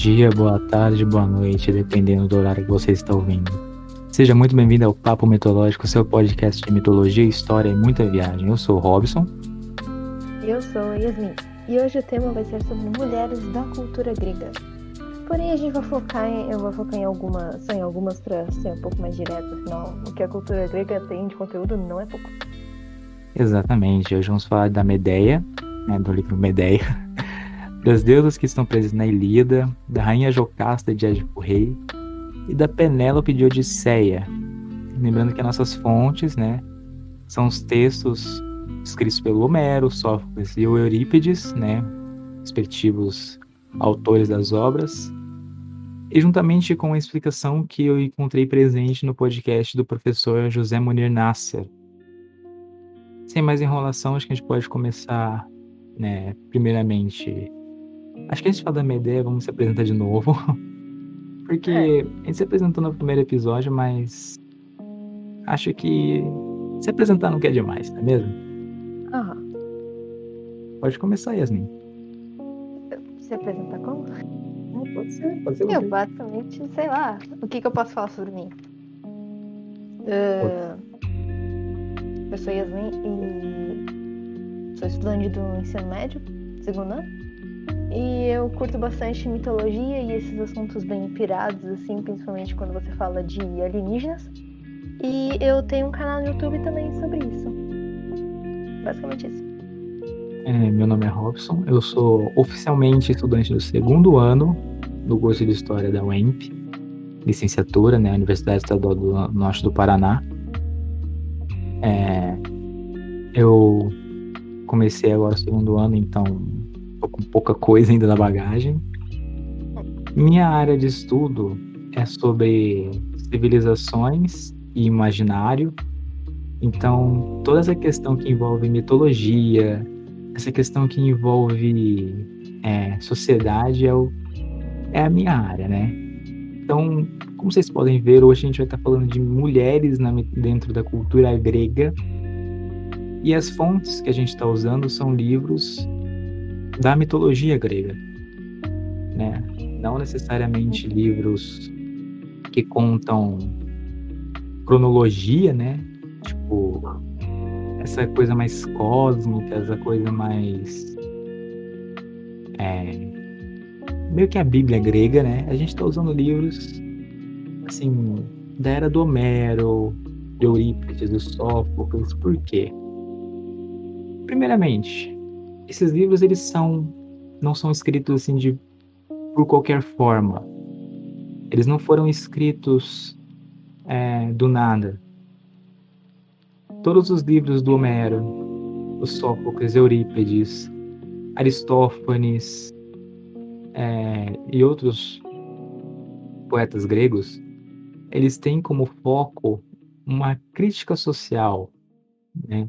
dia, boa tarde, boa noite, dependendo do horário que você está ouvindo. Seja muito bem-vindo ao Papo Mitológico, seu podcast de mitologia, história e muita viagem. Eu sou o Robson. Eu sou a Yasmin. E hoje o tema vai ser sobre mulheres da cultura grega. Porém, a gente vai focar em, eu vou focar em algumas, só em algumas para ser um pouco mais direto, afinal, o que a cultura grega tem de conteúdo não é pouco. Exatamente, hoje vamos falar da Medeia, né, do livro Medeia, das deusas que estão presas na Ilíada, da rainha Jocasta de Édipo Rei e da Penélope de Odisseia. Lembrando que nossas fontes, né, são os textos escritos pelo Homero, Sófocles e Eurípides, né, respectivos autores das obras, e juntamente com a explicação que eu encontrei presente no podcast do professor José Munir Nasser. Sem mais enrolação, acho que a gente pode começar, né, primeiramente. Acho que a gente fala da minha ideia, vamos se apresentar de novo. Porque é. a gente se apresentou no primeiro episódio, mas acho que se apresentar não quer demais, não é mesmo? Aham. Pode começar, Yasmin. Se apresentar como? Pode ser, pode ser. Eu, basicamente, sei lá. O que, que eu posso falar sobre mim? Uh, eu sou Yasmin e sou estudante do ensino médio, segundo ano. E eu curto bastante mitologia e esses assuntos bem pirados, assim, principalmente quando você fala de alienígenas. E eu tenho um canal no YouTube também sobre isso. Basicamente isso. É, meu nome é Robson, eu sou oficialmente estudante do segundo ano do curso de História da UEMP, licenciatura, né, Universidade Estadual do Norte do Paraná. É, eu comecei agora o segundo ano, então com pouca coisa ainda na bagagem. Minha área de estudo é sobre civilizações e imaginário. Então, toda essa questão que envolve mitologia, essa questão que envolve é, sociedade é o é a minha área, né? Então, como vocês podem ver, hoje a gente vai estar falando de mulheres na, dentro da cultura grega. E as fontes que a gente está usando são livros da mitologia grega, né? Não necessariamente livros que contam cronologia, né? Tipo, essa coisa mais cósmica, essa coisa mais é, meio que a Bíblia grega, né? A gente está usando livros, assim, da era do Homero, de Eurípides, do Sófocles. Por quê? Primeiramente, esses livros eles são não são escritos assim de por qualquer forma. Eles não foram escritos é, do nada. Todos os livros do Homero, o Sófocles, Eurípides, Aristófanes, é, e outros poetas gregos, eles têm como foco uma crítica social. Né?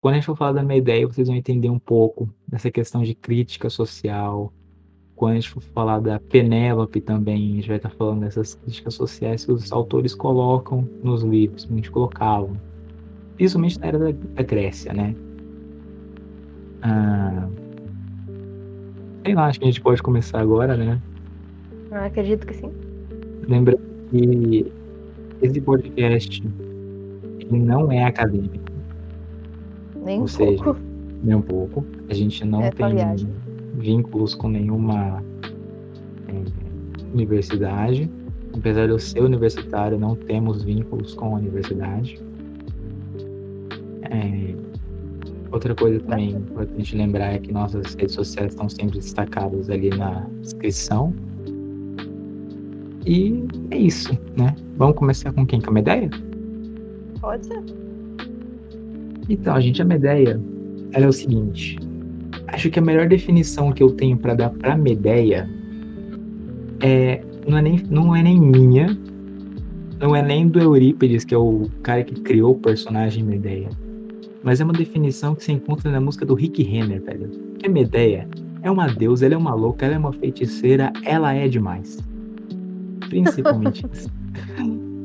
Quando a gente for falar da minha ideia, vocês vão entender um pouco dessa questão de crítica social. Quando a gente for falar da Penélope também, a gente vai estar falando dessas críticas sociais que os autores colocam nos livros, que a gente colocava. Principalmente na era da, da Grécia, né? Ah, Sei lá, acho que a gente pode começar agora, né? Ah, acredito que sim. Lembrando que esse podcast ele não é acadêmico. Nem Ou um seja, pouco. nem um pouco. A gente não É só tem viagem. vínculos com nenhuma é, universidade. Apesar de eu ser universitário, não temos vínculos com a universidade. É, outra coisa também importante lembrar é que nossas redes sociais estão sempre destacadas ali na descrição. E é isso, né? Vamos começar com quem? Com a Medeia? Pode ser. Então, gente, a Medeia, ela é o seguinte. Acho que a melhor definição que eu tenho para dar para Medeia é não é nem não é nem minha, não é nem do Eurípides, que é o cara que criou o personagem Medeia. Mas é uma definição que se encontra na música do Rick Renner, velho. Que a Medeia é uma deusa, ela é uma louca, ela é uma feiticeira, ela é demais. Principalmente isso.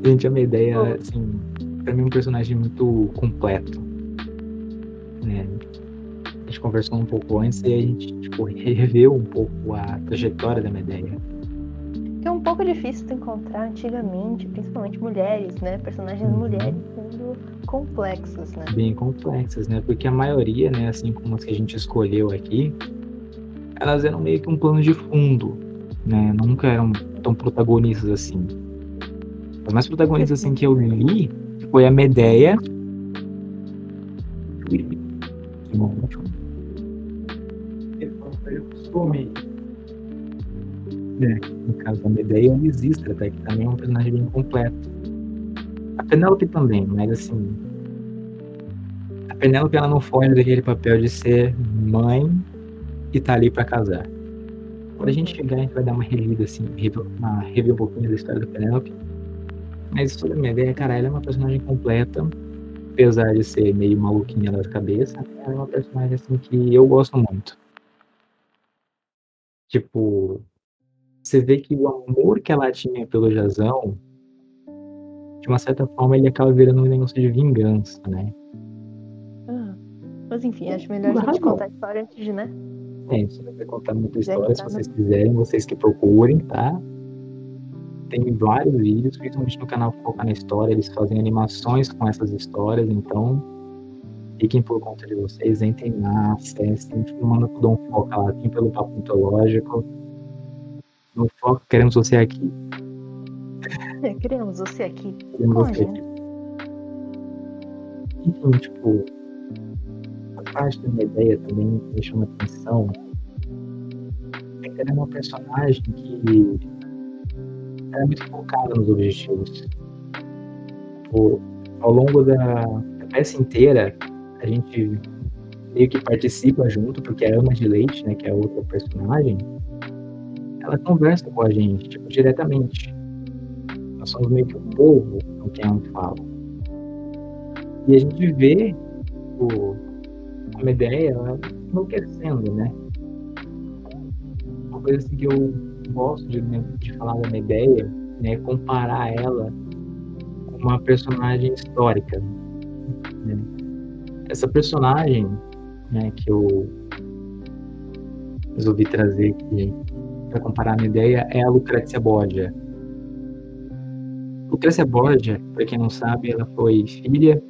Gente, a Medeia, assim, pra mim é um personagem muito completo. Conversou um pouco antes e a gente, tipo, reveu um pouco a trajetória da Medeia. pouco difícil de encontrar antigamente, principalmente mulheres, né? Personagens Uhum. mulheres sendo complexos, né? bem complexas, né? Porque a maioria, né, assim como as que a gente escolheu aqui, elas eram meio que um plano de fundo, né? Nunca eram tão protagonistas assim. As mais protagonistas assim que eu li foi a Medeia. Que costume. É, no caso da Medeia, a Lisistra, até que também é um personagem bem completo. A Penélope também, mas assim, a Penélope ela não foge daquele papel de ser mãe e tá ali pra casar. Quando a gente chegar, a gente vai dar uma relida, assim, uma, rever um pouquinho da história da Penélope. Mas sobre a minha ideia, cara, ela é uma personagem completa, apesar de ser meio maluquinha da cabeça, ela é uma personagem, assim, que eu gosto muito. Tipo, você vê que o amor que ela tinha pelo Jazão, de uma certa forma, ele acaba virando um negócio de vingança, né? Ah, Mas enfim, acho melhor Por a gente contar a história antes de, né? É, isso vai contar muita história, se entrar vocês quiserem, vocês que procurem, tá? Tem vários vídeos, principalmente no canal Focar na História, eles fazem animações com essas histórias, então fiquem por conta de vocês, entrem lá, acessem, manda tudo um foca lá, tem pelo papo mitológico. No foco, queremos você aqui. É, queremos você aqui. Queremos você aqui. Enfim, tipo, a parte da minha ideia também me chama atenção é que ela é uma personagem que ela é muito focada nos objetivos. Tipo, ao longo da peça inteira, a gente meio que participa junto, porque a Ama de Leite, né, que é outra personagem, ela conversa com a gente, tipo, diretamente. Nós somos meio que o povo com quem ela fala. E a gente vê o, a Medeia ela enlouquecendo, né? Uma coisa assim que eu gosto de, né, de falar da Medeia né, é comparar ela com uma personagem histórica. né? Essa personagem né, que eu resolvi trazer aqui para comparar a Medeia é a Lucrécia Borgia. Lucrécia Borgia, para quem não sabe, ela foi filha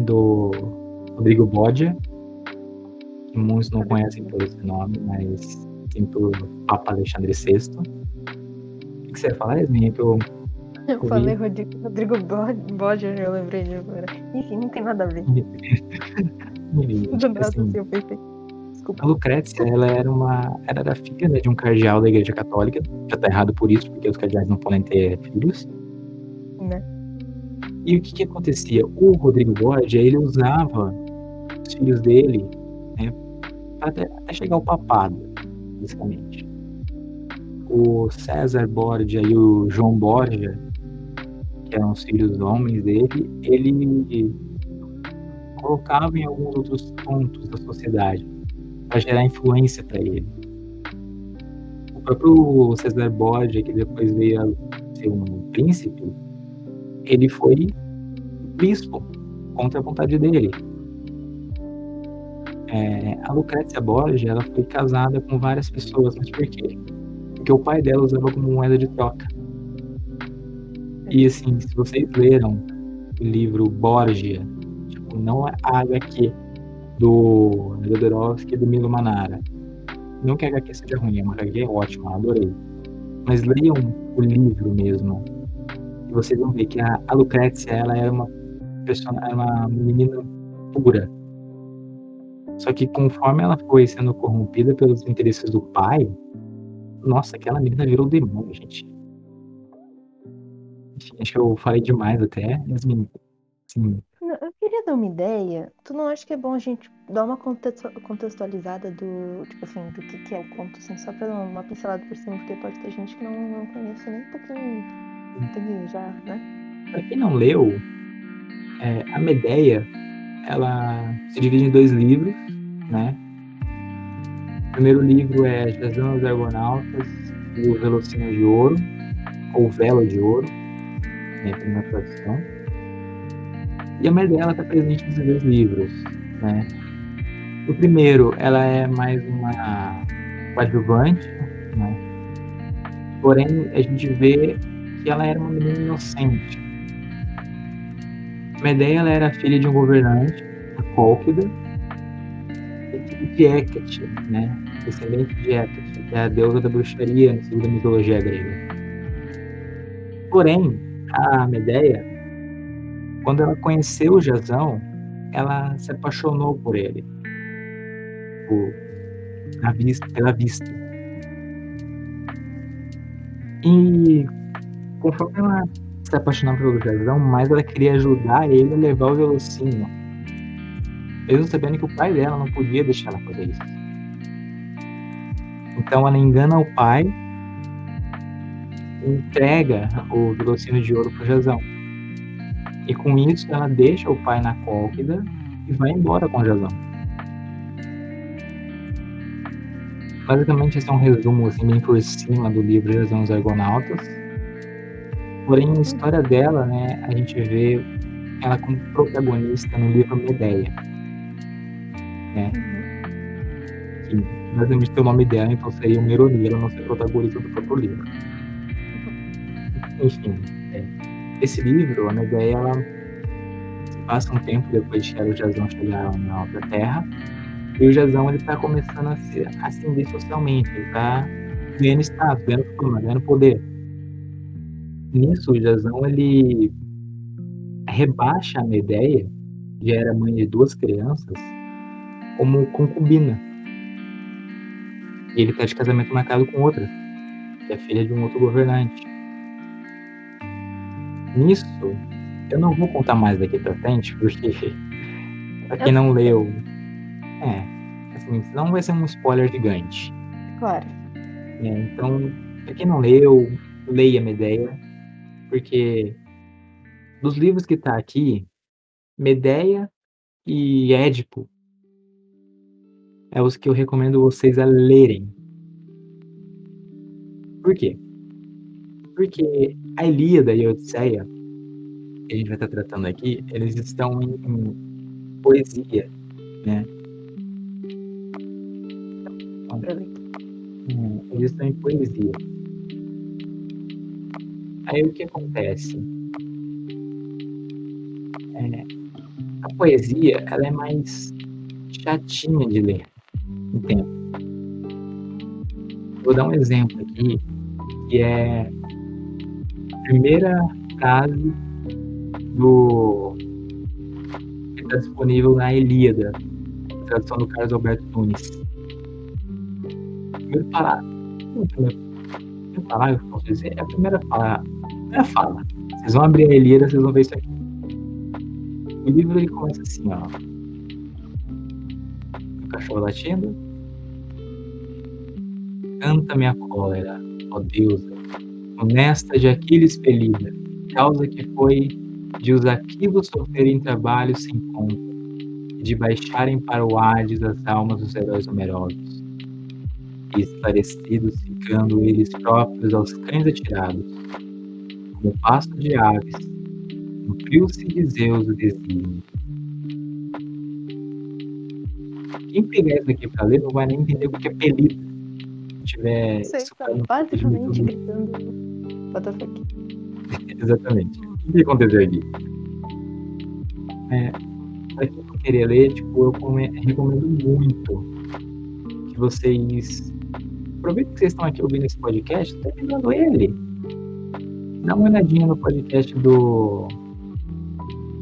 do Rodrigo Borgia, que muitos não conhecem por esse nome, mas sim pelo Papa Alexandre VI. O que você ia falar? Que eu Eu falei Rodrigo, Rodrigo Bo- Borger, eu lembrei de agora. Enfim, não tem nada a ver. Do nada assim, assim eu pensei. Desculpa. A Lucrécia, ela era uma, ela era filha né, de um cardeal da Igreja Católica. Já tá errado por isso, porque os cardeais não podem ter filhos. Né? E o que que acontecia? O Rodrigo Borgia, ele usava os filhos dele, né, até, até chegar ao papado, basicamente. O César Borgia e o João Borgia, que eram os filhos homens dele, ele colocava em alguns outros pontos da sociedade para gerar influência para ele. O próprio César Borgia, que depois veio a ser um príncipe, ele foi bispo contra a vontade dele. É, a Lucrécia Borgia ela foi casada com várias pessoas, mas por quê? Porque o pai dela usava como moeda de troca. E assim, se vocês leram o livro Borgia, tipo, não a HQ do Jodorowsky e do Milo Manara. Não que a HQ seja ruim, é uma HQ ótima, adorei. Mas leiam o livro mesmo. E vocês vão ver que a, a Lucrécia, ela era uma pessoa, era uma menina pura. Só que conforme ela foi sendo corrompida pelos interesses do pai, nossa, aquela menina virou demônio, gente. Acho que eu falei demais até, assim, Não, Eu queria dar uma ideia. Tu não acha que é bom a gente dar uma contextu- contextualizada do, tipo assim, do que, que é o conto, assim, só pra dar uma pincelada por cima, porque pode ter gente que não, não conhece nem um pouquinho, já, né? Pra quem não leu, é, a Medeia, ela se divide em dois livros, né? O primeiro livro é Jazão e os Argonautas e o Velocino de Ouro, ou Velo de Ouro, tem uma tradução. E a Medeia, ela está presente nesses dois livros, né? O primeiro, ela é mais uma coadjuvante, né? Porém, a gente vê que ela era uma menina inocente. Medeia ela era filha de um governante, a Cólquida, de Hecate, né? descendente de Hecate, que é a deusa da bruxaria segundo a mitologia grega. Porém, a Medeia, quando ela conheceu o Jazão, ela se apaixonou por ele, por, vista, pela vista. E conforme ela se apaixonava pelo Jazão, mais ela queria ajudar ele a levar o velocínio. Mesmo sabendo que o pai dela não podia deixar ela fazer isso. Então ela engana o pai entrega o velocínio de ouro para o Jazão. E com isso ela deixa o pai na cólquida e vai embora com o Jazão. Basicamente esse é um resumo assim, bem por cima do livro Jazão dos Argonautas. Porém, a história dela, né, a gente vê ela como protagonista no livro Medeia. Né? Que basicamente tem o nome dela, então seria uma ironia ela não ser protagonista do próprio livro. Enfim, é. esse livro, a ela passa um tempo depois de que o Jazão chegar na outra terra, e o Jazão ele está começando a se ascender socialmente, ele está ganhando status, ganhando fama, ganhando poder. Nisso, o Jazão ele rebaixa a Medeia, que era mãe de duas crianças, como concubina. E ele está de casamento marcado com outra, que é filha de um outro governante. Nisso, eu não vou contar mais daqui pra frente, porque pra quem não leu, é, assim, não vai ser um spoiler gigante. Claro. É, então, pra quem não leu, leia Medeia, porque dos livros que tá aqui, Medeia e Édipo é os que eu recomendo vocês a lerem. Por quê? Porque a Ilíada e a Odisseia, que a gente vai estar tratando aqui, eles estão em, em poesia, né? Hum, eles estão em poesia. Aí o que acontece? É, a poesia ela é mais chatinha de ler. Entendo. Vou dar um exemplo aqui, que é primeira frase do que está disponível na Elíada, tradução do Carlos Alberto Nunes. Primeiro parágrafo. Primeiro, parágrafo, posso dizer, é a primeira palavra primeira fala. Vocês vão abrir a Elíada, vocês vão ver isso aqui. O livro ele começa assim, ó. O cachorro latindo. Canta minha cólera, ó deusa, honesta de Aquiles expelida, causa que foi de os aquivos sofrerem trabalho sem conta, e de baixarem para o Hades as almas dos heróis numerosos, e esclarecidos ficando eles próprios aos cães atirados, como pasto de aves, cumpriu-se de Zeus o desígnio. Quem pegar isso aqui para ler não vai nem entender o que é pelita. Se tiver Você está basicamente gritando Exatamente. O que aconteceu aqui? É, para quem não querer ler, tipo, eu recomendo muito que vocês aproveitem que vocês estão aqui ouvindo esse podcast, terminando ele dá uma olhadinha no podcast do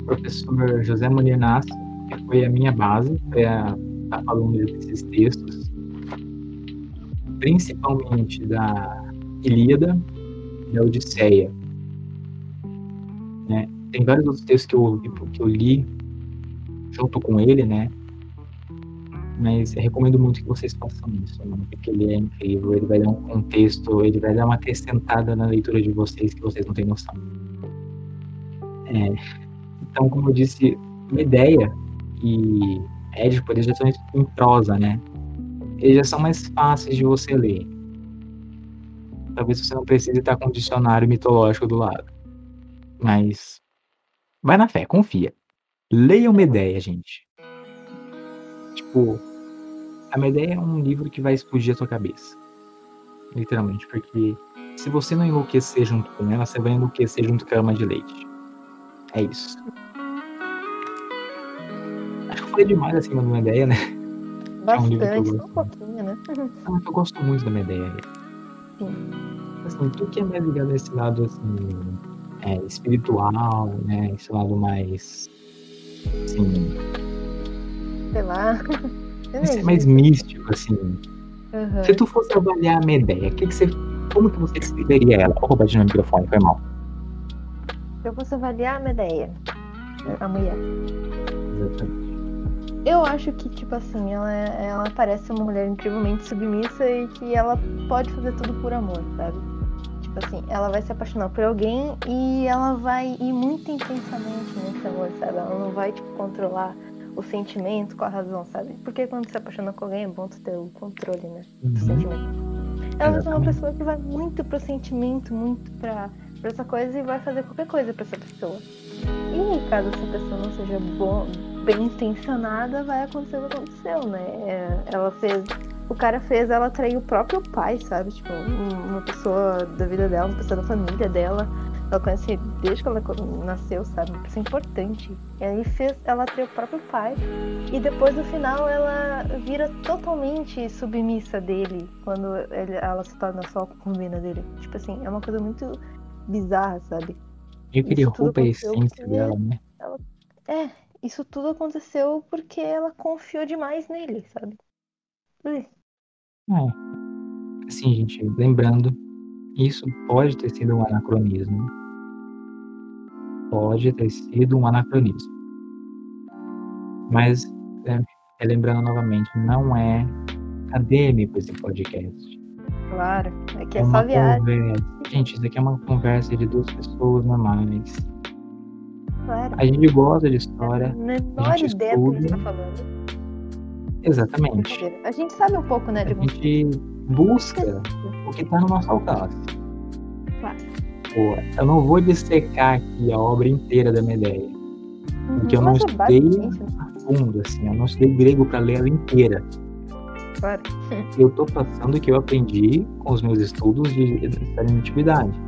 professor José Munir Nassi, que foi a minha base para estar falando desses textos, principalmente da Ilíada da Odisseia. Né? Tem vários outros textos que eu, que eu li junto com ele, né? mas recomendo muito que vocês façam isso, né? porque ele é incrível, ele vai dar um contexto, ele vai dar uma acrescentada na leitura de vocês que vocês não têm noção. É, então, como eu disse, uma ideia e Édipo, eles já são em prosa, né? Eles já são mais fáceis de você ler. Talvez você não precise estar com um dicionário mitológico do lado. Mas vai na fé, confia. Leia uma ideia, gente. Tipo, a Medeia é um livro que vai explodir a sua cabeça. Literalmente, porque Se você não enlouquecer junto com ela, você vai enlouquecer junto com a ama de leite. É isso. Acho que foi demais acima de uma ideia, né? Bastante, um, um pouquinho, né? Ah, eu gosto muito da. Sim. Assim, tu que é mais ligado a esse lado assim, é, espiritual, né? Esse lado mais. Assim. Sei lá. Esse é mais místico, assim. Uhum. Se tu fosse avaliar a Medeia, que que você, como que você descreveria ela? Ô, roubadinho no microfone, foi mal. Se eu fosse avaliar a Medeia, a mulher. Exatamente. Eu acho que, tipo assim, ela, é- ela parece uma mulher incrivelmente submissa e que ela pode fazer tudo por amor, sabe? Tipo assim, ela vai se apaixonar por alguém e ela vai ir muito intensamente nesse amor, sabe? Ela não vai, tipo, controlar o sentimento com a razão, sabe? Porque quando se apaixona com alguém é bom tu ter o controle, né? Do Uhum. sentimento. Ela ser uma pessoa que vai muito pro sentimento, muito pra, pra essa coisa e vai fazer qualquer coisa pra essa pessoa. E caso essa pessoa não seja bem intencionada, vai acontecer o que aconteceu, né? É, Ela fez. O cara fez ela trair o próprio pai, sabe? Tipo, um- uma pessoa da vida dela, uma pessoa da família dela. Ela conhece desde que ela nasceu, sabe? Uma pessoa importante. E aí fez ela trair o próprio pai. E depois no final ela vira totalmente submissa dele quando ela se torna só concubina dele. Tipo assim, é uma coisa muito bizarra, sabe? Meio que ele rouba a essência dela, né? É, isso tudo aconteceu porque ela confiou demais nele, sabe? Ui, É. Assim, gente, lembrando, isso pode ter sido um anacronismo. Pode ter sido um anacronismo. Mas, é, lembrando novamente, não é acadêmico esse podcast. Claro, é que é uma só viagem, conversa. Gente, isso aqui é uma conversa de duas pessoas normais. claro. A gente gosta de história. A menor gente ideia do que a gente tá falando. Exatamente. A gente sabe um pouco, né, A de alguns gente busca o que está no nosso alcance. Claro. Pô, eu não vou dissecar aqui a obra inteira da Medeia. Porque eu não é estudei a fundo, assim. Eu não estudei grego para ler ela inteira. Claro. Eu tô passando o que eu aprendi com os meus estudos de de história da antiguidade.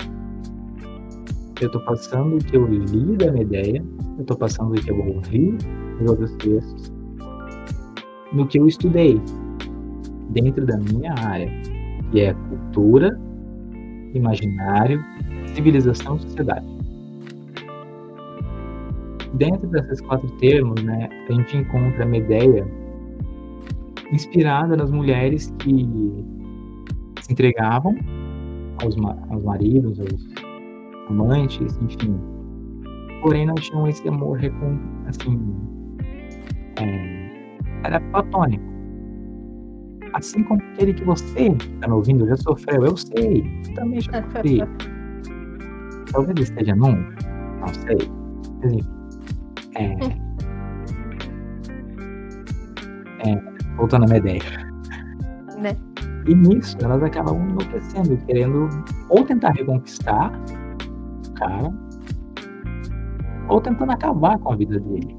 Eu tô passando o que eu li da Medeia. Eu tô passando o que eu ouvi nos outros textos. No que eu estudei dentro da minha área, que é cultura, imaginário, civilização e sociedade. Dentro desses quatro termos, né, a gente encontra a Medeia inspirada nas mulheres que se entregavam aos, ma- aos maridos, aos amantes, enfim. Porém, não tinham esse amor assim, é, era platônico. Assim como aquele que você está me ouvindo já sofreu, eu sei, eu também já sofri. Talvez esteja num, não sei. Mas enfim. É, é, voltando à minha ideia. Né? E nisso elas acabam enlouquecendo, querendo ou tentar reconquistar o cara, ou tentando acabar com a vida dele.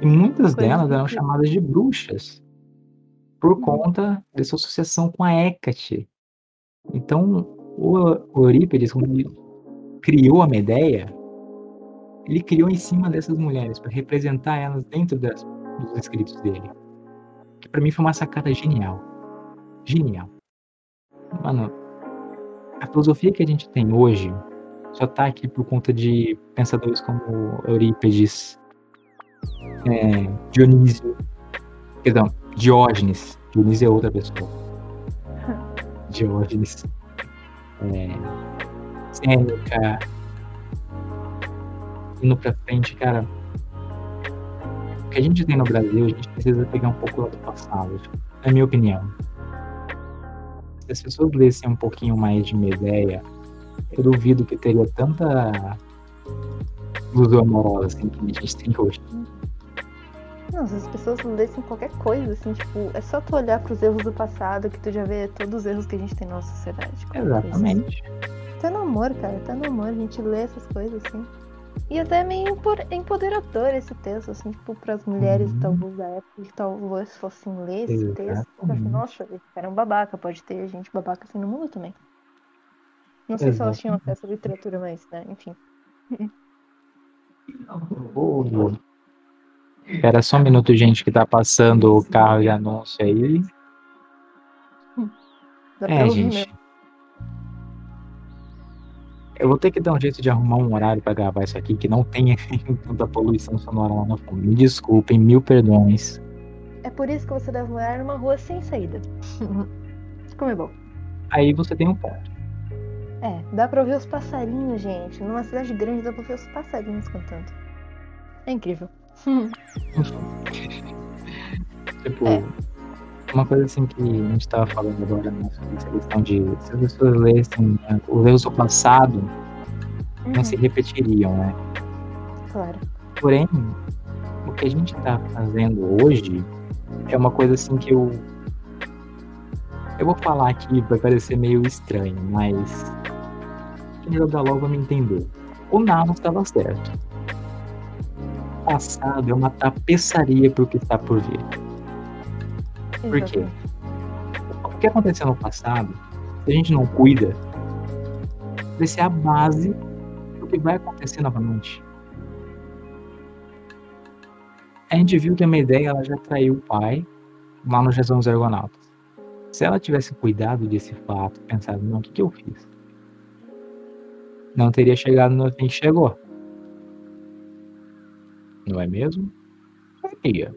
E muitas Coisa delas eram chamadas de bruxas por Hum. conta dessa associação com a Hecate. Então, o Eurípides, quando ele criou a Medeia, ele criou em cima dessas mulheres para representar elas dentro das, dos escritos dele. Que para mim foi uma sacada genial. Genial. Mano, a filosofia que a gente tem hoje só tá aqui por conta de pensadores como Eurípides, é, Dionísio, perdão, Diógenes. Dionísio é outra pessoa. Diógenes. É, Sêneca. Indo pra frente, cara. O que a gente tem no Brasil, a gente precisa pegar um pouco lá do passado. Na minha opinião. Se as pessoas lessem um pouquinho mais de minha ideia, eu duvido que teria tanta ilusão amorosa assim que a gente tem hoje. Não, se as pessoas lessem qualquer coisa, assim, tipo, é só tu olhar pros erros do passado que tu já vê todos os erros que a gente tem na nossa sociedade. Exatamente. Tá no amor, cara, tá no amor, a gente lê essas coisas assim. E até meio empo- empoderador esse texto, assim, tipo, pras mulheres, Uhum. talvez, da época, que talvez fossem ler esse texto. Eu acho, Exatamente. Nossa, esse cara é um babaca, pode ter gente babaca assim no mundo também. Não sei se elas tinham acesso à literatura, mas, né, enfim. Oh, Espera só um minuto, gente, que tá passando o carro de anúncio aí. Dá É, gente. mesmo. Eu vou ter que dar um jeito de arrumar um horário pra gravar isso aqui que não tenha tanta poluição sonora lá no fundo. Me desculpem, mil perdões. É por isso que você deve morar numa rua sem saída. Como é bom. Aí você tem um ponto. É, dá pra ouvir os passarinhos, gente. Numa cidade grande dá pra ouvir os passarinhos cantando. É incrível. Tipo, É. uma coisa assim que a gente tava falando agora, né? sobre Essa questão de se as pessoas lessem né, o ler o seu passado, não se Uhum, repetiriam, né? claro. Porém, o que a gente tá fazendo hoje é uma coisa assim que eu. Eu vou falar aqui, vai parecer meio estranho, mas. Quem jogar logo vai me entender. O Nalo estava certo. O passado é uma tapeçaria pro que está por vir. Por quê? O que aconteceu no passado, se a gente não cuida, vai ser a base do que vai acontecer novamente. A gente viu que a Medeia ela já traiu o pai lá no Gestão dos Argonautas. Se ela tivesse cuidado desse fato, pensado, não, o que, que eu fiz? Não teria chegado no fim que chegou. Não é mesmo? Teria.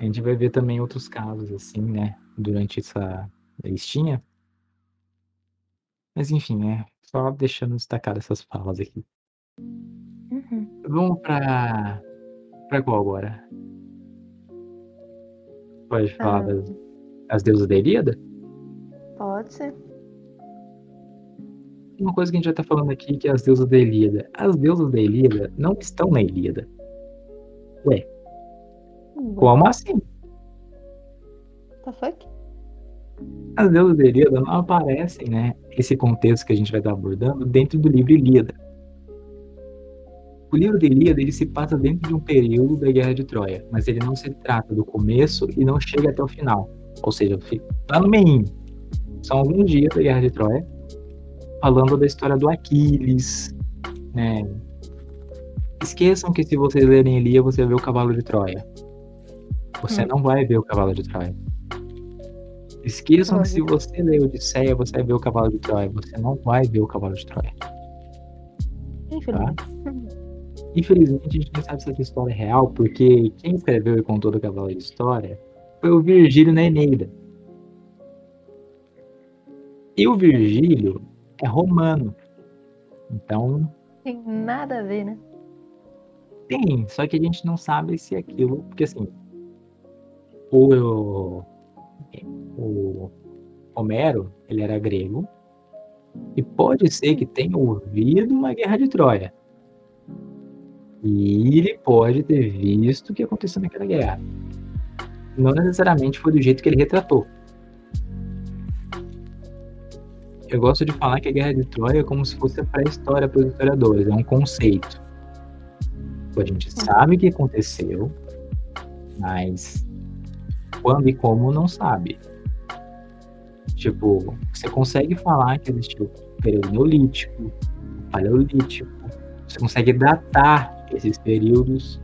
A gente vai ver também outros casos assim, né? Durante essa listinha. Mas enfim, né? Só deixando destacar essas falas aqui. Uhum. Vamos pra. pra qual agora? Pode falar Ah. das, das deusas da Ilíada? Pode ser. Uma coisa que a gente já tá falando aqui que é as deusas da Ilíada. As deusas da Ilíada não estão na Ilíada. Hum, Como assim? What the fuck? As deusas da Ilíada não aparecem, né? Esse contexto que a gente vai estar abordando dentro do livro Ilíada. O livro da Ilíada ele se passa dentro de um período da Guerra de Troia, mas ele não se trata do começo e não chega até o final. Ou seja, lá no meio. São alguns dias da Guerra de Troia, falando da história do Aquiles. Né? Esqueçam que se vocês lerem Ilíada, você vê o cavalo de Troia. Você Hum. não vai ver o cavalo de Troia. Esqueçam que se você ler Odisseia, você vai ver o cavalo de Troia. Você não vai ver o cavalo de Troia. Infelizmente. Infelizmente, a gente não sabe se essa história é real, porque quem escreveu e contou do cavalo de história foi o Virgílio na Eneida. E o Virgílio é romano. Então, Tem nada a ver, né? tem, só que a gente não sabe se aquilo. Porque assim, o, o Homero, ele era grego, e pode ser que tenha ouvido uma guerra de Troia. E ele pode ter visto o que aconteceu naquela guerra. Não necessariamente foi do jeito que ele retratou. Eu gosto de falar que a guerra de Troia é como se fosse a pré-história para os historiadores, é um conceito. A gente sabe o que aconteceu, mas quando e como não sabe. Tipo, você consegue falar que existiu o período neolítico, paleolítico, você consegue datar esses períodos,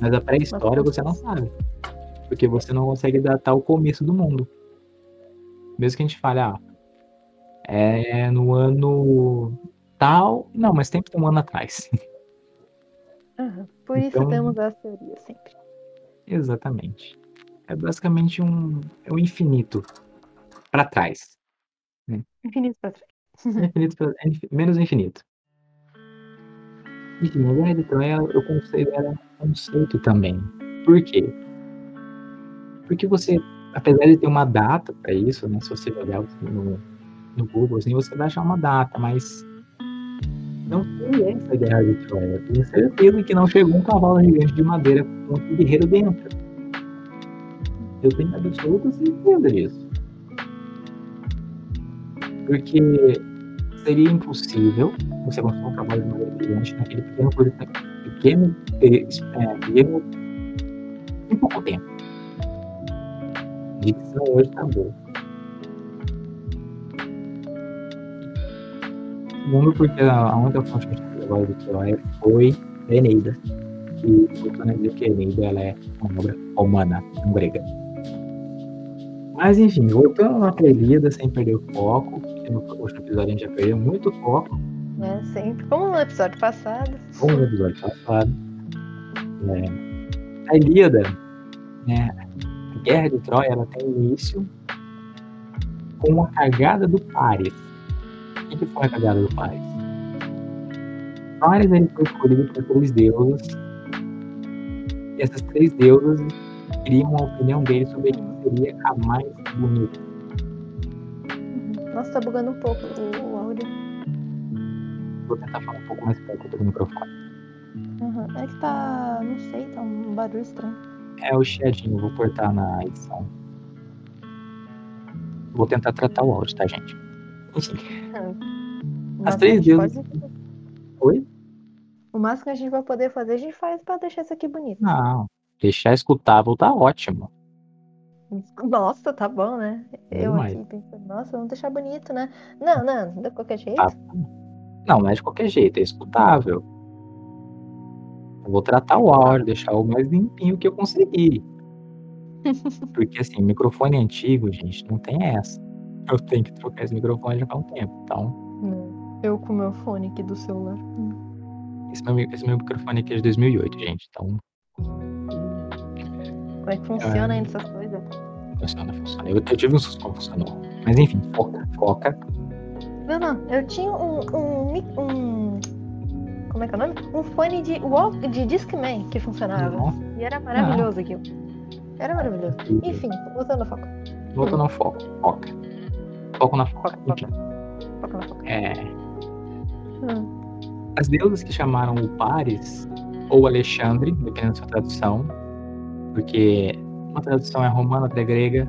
mas a pré-história você não sabe. Porque você não consegue datar o começo do mundo. Mesmo que a gente fale, ah, é no ano tal. Não, mas sempre tem um ano atrás. Aham. Por isso Então- temos as teorias sempre. Exatamente. É basicamente um, é um infinito para trás. Infinito pra trás. Infinito pra- é menos infinito. A guerra de Troia eu considero ela um conceito também. Por quê? Porque você, apesar de ter uma data para isso, né? Se você jogar no, no Google, assim, você vai achar uma data, mas não foi essa guerra de Troia. Eu tenho certeza que não chegou um cavalo gigante de madeira com um guerreiro dentro. Eu tenho absoluta certeza disso. Porque seria impossível você construir um cavalo de madeira gigante naquele pequeno pequeno peri- é, período em pouco tempo. Dicção hoje tá boa. segundo porque a única fonte que a gente agora do Troia foi a Eneida. Que voltando a dizer que Eneida ela é uma obra romana, não grega. Mas enfim, voltando pra Elida, sem perder o foco, que no último episódio a gente já perdeu muito foco. É, sempre. Como no episódio passado. Como no episódio passado. É, a Ilíada, né, a Guerra de Troia, ela tem início com uma cagada do Paris. O que foi a cagada do Paris? Paris ele foi escolhido por três deuses. E essas três deusas queriam a opinião dele sobre quem seria a mais bonita. Nossa, tá bugando um pouco o, áudio. Vou tentar falar um pouco mais perto do microfone. Uhum. É que tá. Não sei, tá um barulho estranho. É o chiadinho, vou cortar na edição. Vou tentar tratar o áudio, tá, gente? Enfim. Mas As três deusas. pode- Oi? O máximo que a gente vai poder fazer, a gente faz pra deixar isso aqui bonito. Não. Deixar escutável tá ótimo. Nossa, tá bom, né? Eu Demais. aqui pensando, nossa, vamos deixar bonito, né? Não, não, de qualquer jeito. Tá. Não, não é de qualquer jeito, é escutável. Eu vou tratar o áudio, deixar o mais limpinho que eu conseguir. Porque assim, microfone antigo, gente, não tem essa. Eu tenho que trocar esse microfone já faz um tempo. Então, Não. Eu com meu fone aqui do celular. Esse meu, esse meu microfone aqui é de 2008, gente. Então, Como é que funciona ainda essas coisas? Funciona, funciona. Eu, eu tive um susto, não funcionou. Mas enfim, foca, foca. Não, não, eu tinha um, um, um- Como é que é o nome? Um fone de, walk, de Discman que funcionava. Nossa, E era maravilhoso aquilo. Era maravilhoso. Enfim, voltando ao foco. voltando ao foco, foca. Foco na foca. Foca, foca. Na foco. é, Hum. As deusas que chamaram o Paris, ou Alexandre, dependendo da sua tradução, porque uma tradução é romana, outra é grega.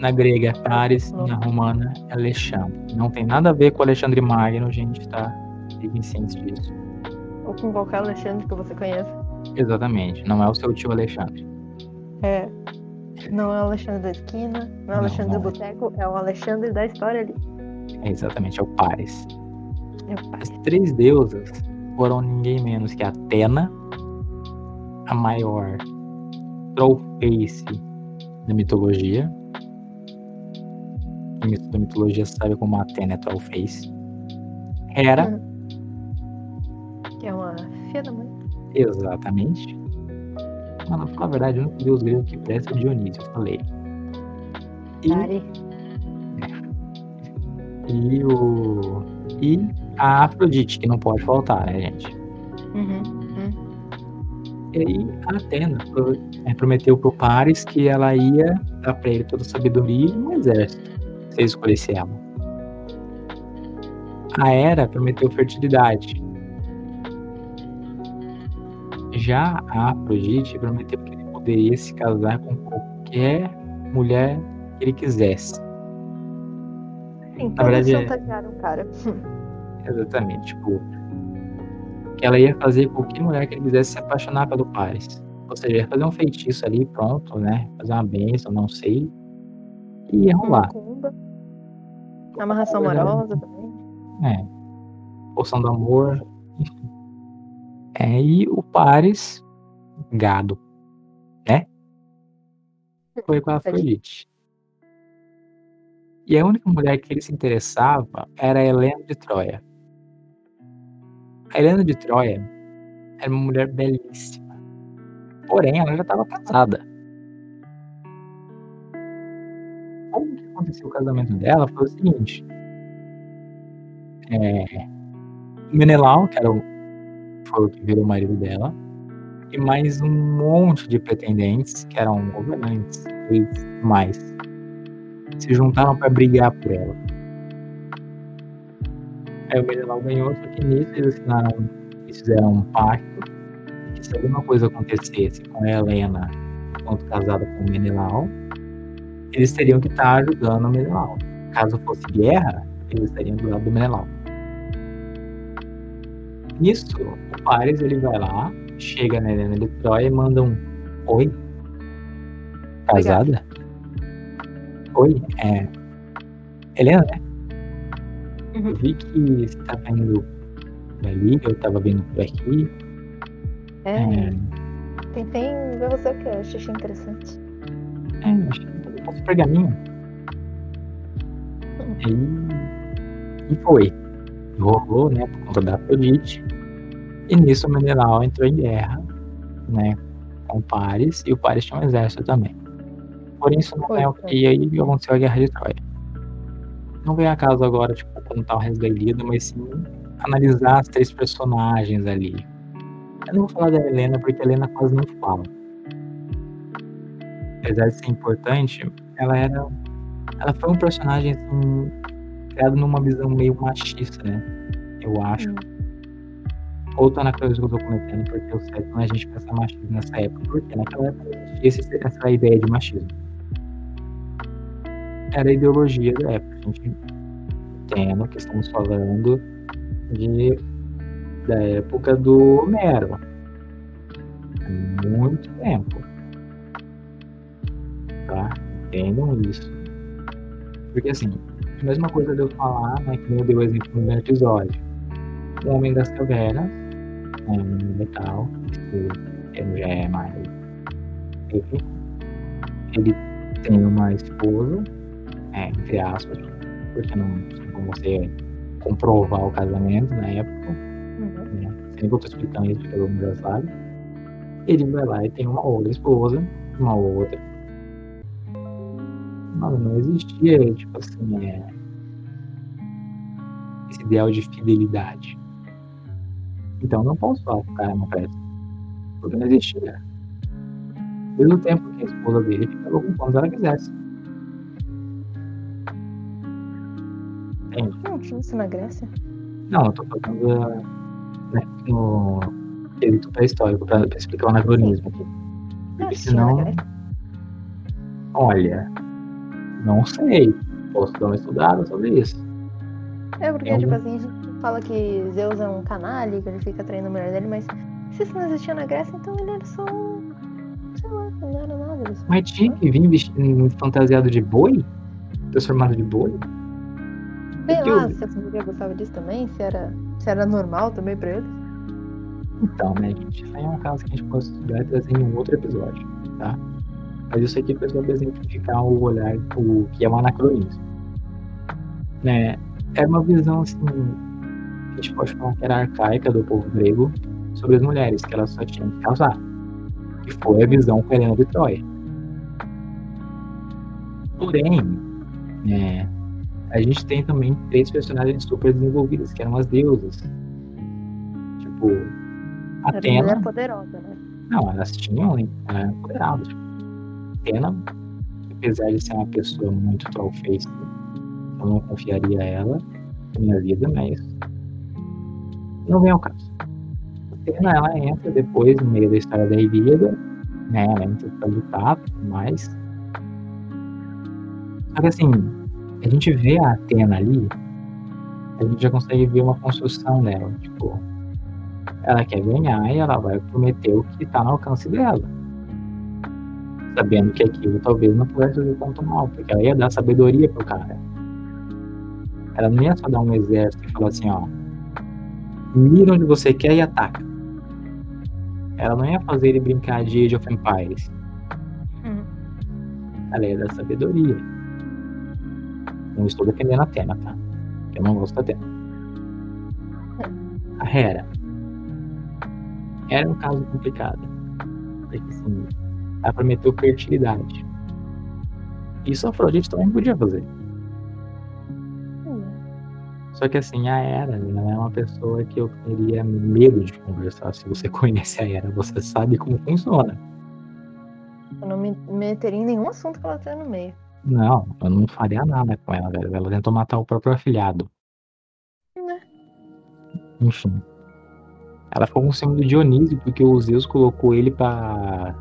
Na grega é Paris, e na romana é Alexandre. Não tem nada a ver com Alexandre Magno, gente, tá? Fiquem cientes disso. Ou com qualquer Alexandre que você conheça. Exatamente, não é o seu tio Alexandre. É. Não é o Alexandre da esquina, não é o Não, Alexandre não. do boteco, é o Alexandre da história ali. É exatamente, é o Paris. É o pai. As três deusas foram ninguém menos que Atena, a maior trollface da mitologia. Estuda mitologia sabe como Atena é trollface. Hera, Que é uma filha da mãe. exatamente. Mano, pra falar a verdade, o único deus grego que presta é o Dionísio, eu falei. E, Ari. e o. E a Afrodite, que não pode faltar, né, gente? E aí a Atena é, prometeu pro Paris que ela ia dar pra ele toda a sabedoria e um exército, se ele escolhesse ela. A Hera prometeu fertilidade. Já a Afrodite prometeu que ele poderia se casar com qualquer mulher que ele quisesse. Sim, Na verdade, é- chantagearam o cara. Exatamente, tipo, ela ia fazer qualquer mulher que ele quisesse se apaixonar pelo Paris. Ou seja, ia fazer um feitiço ali, pronto, né? Fazer uma bênção, não sei. E ia rolar. Amarração É amorosa também. É. Poção do amor. É, e o Paris, gado, né? Foi com a Afrodite. E a única mulher que ele se interessava era a Helena de Troia. A Helena de Troia era uma mulher belíssima. Porém, ela já estava casada. Como que aconteceu o casamento dela foi o seguinte. É, Menelau, que era o, foi o que virou o marido dela, e mais um monte de pretendentes, que eram governantes, reis, mais, se juntaram para brigar por ela. Aí o Menelau ganhou, só que nisso eles assinaram, eles fizeram um pacto, que se alguma coisa acontecesse com a Helena enquanto casada com o Menelau, eles teriam que estar ajudando o Menelau. Caso fosse guerra, eles estariam do lado do Menelau. Nisso, o Paris ele vai lá, chega na Helena de Troia e manda um Oi? Casada? Oi? É. Helena, né? Eu Uhum. vi que você tava indo por ali, eu tava vindo por aqui. É, É, tentei ver você porque eu achei interessante. é, achei que eu pergaminho. E, e foi. Rolou, né, por conta da Afrodite. E nisso o Menelau entrou em guerra, né, com o Paris, e o Paris tinha um exército também. Porém, isso não Foi, é o que aí aconteceu a Guerra de Troia. Não vem a caso agora, tipo, contar o resto da Ilíada, mas sim analisar as três personagens ali. Eu não vou falar da Helena, porque a Helena quase não fala. Apesar de ser importante, ela era. Ela foi um personagem, assim, criado numa visão meio machista, né? Eu acho. Hum. Ou tô na coisa que eu tô cometendo, porque eu sei que a gente pensa machismo nessa época. Porque naquela época existia essa ideia de machismo. Era a ideologia da época. A gente que estamos falando de, da época do Homero. Muito tempo. Tá? Entendam isso. Porque assim, a mesma coisa de eu falar, né, que eu dei o exemplo no primeiro episódio. O Homem das Cavernas, um homem metal, ele já é mais. Enfim, ele tem uma esposa, é, entre aspas, porque não como você comprovar o casamento na época, Uhum. né? Sempre que eu tô explicando isso, porque todo mundo já sabe. Ele vai lá e tem uma outra esposa, uma outra. Mano, não existia, tipo assim, é, esse ideal de fidelidade. Então não posso falar que o cara não presta. Porque não existia. Desde o tempo que a esposa dele ficava com quantos ela quisesse. Entende? Não tinha isso na Grécia? Não, eu tô falando né, no quesito pré-histórico, pra, pra explicar o anacronismo aqui. Porque senão, olha, não sei. Posso dar uma estudada sobre isso. É porque, É um- tipo assim, a gente fala que Zeus é um canalha, que ele fica traindo a mulher dele, mas se isso não existia na Grécia, então ele era só um. sei lá, não era nada. Mas tinha que vir fantasiado de boi? Transformado de boi? Sei lá se a família gostava disso também, se era, se era normal também pra eles. Então, né, gente? Isso aí é um caso que a gente pode estudar e trazer em um outro episódio, tá? Mas isso aqui foi só pra exemplificar o olhar, o que é um anacronismo. Né? É uma visão, assim, que a gente pode falar que era arcaica do povo grego sobre as mulheres, que elas só tinham que casar. Que foi a visão com Helena de Troia. Porém, né, a gente tem também três personagens super desenvolvidas, que eram as deusas. Tipo, Era Atena. mulher poderosa, né? Não, elas tinham, eram empoderadas. Tipo, Atena, apesar de ser uma pessoa muito trollface, eu não confiaria ela na minha vida, mas não vem ao caso. Atena, ela entra depois, no meio da história da Ilíada, né? Ela entra pra lutar, mas... Só que assim, a gente vê a Atena ali, a gente já consegue ver uma construção dela, tipo ela quer ganhar e ela vai prometer o que está no alcance dela. Sabendo que aquilo talvez não pudesse fazer tanto mal, porque ela ia dar sabedoria pro cara. Ela não ia só dar um exército e falar assim, ó, mira onde você quer e ataca. Ela não ia fazer ele brincar de Age of Empires. Uhum. Ela ia dar sabedoria. Não estou defendendo a Atena, tá? Eu não gosto da Atena. A Hera. Era um caso complicado. Porque assim, ela prometeu fertilidade. Isso a Afrodite também podia fazer. Só que assim, a Hera, ela é uma pessoa que eu teria medo de conversar. Se você conhece a Hera, você sabe como funciona. Eu não me meteria em nenhum assunto que ela tá no meio. Não, eu não faria nada com ela, velho. Ela tentou matar o próprio afilhado. Né? Enfim. Ela ficou com ciúme do Dionísio porque o Zeus colocou ele pra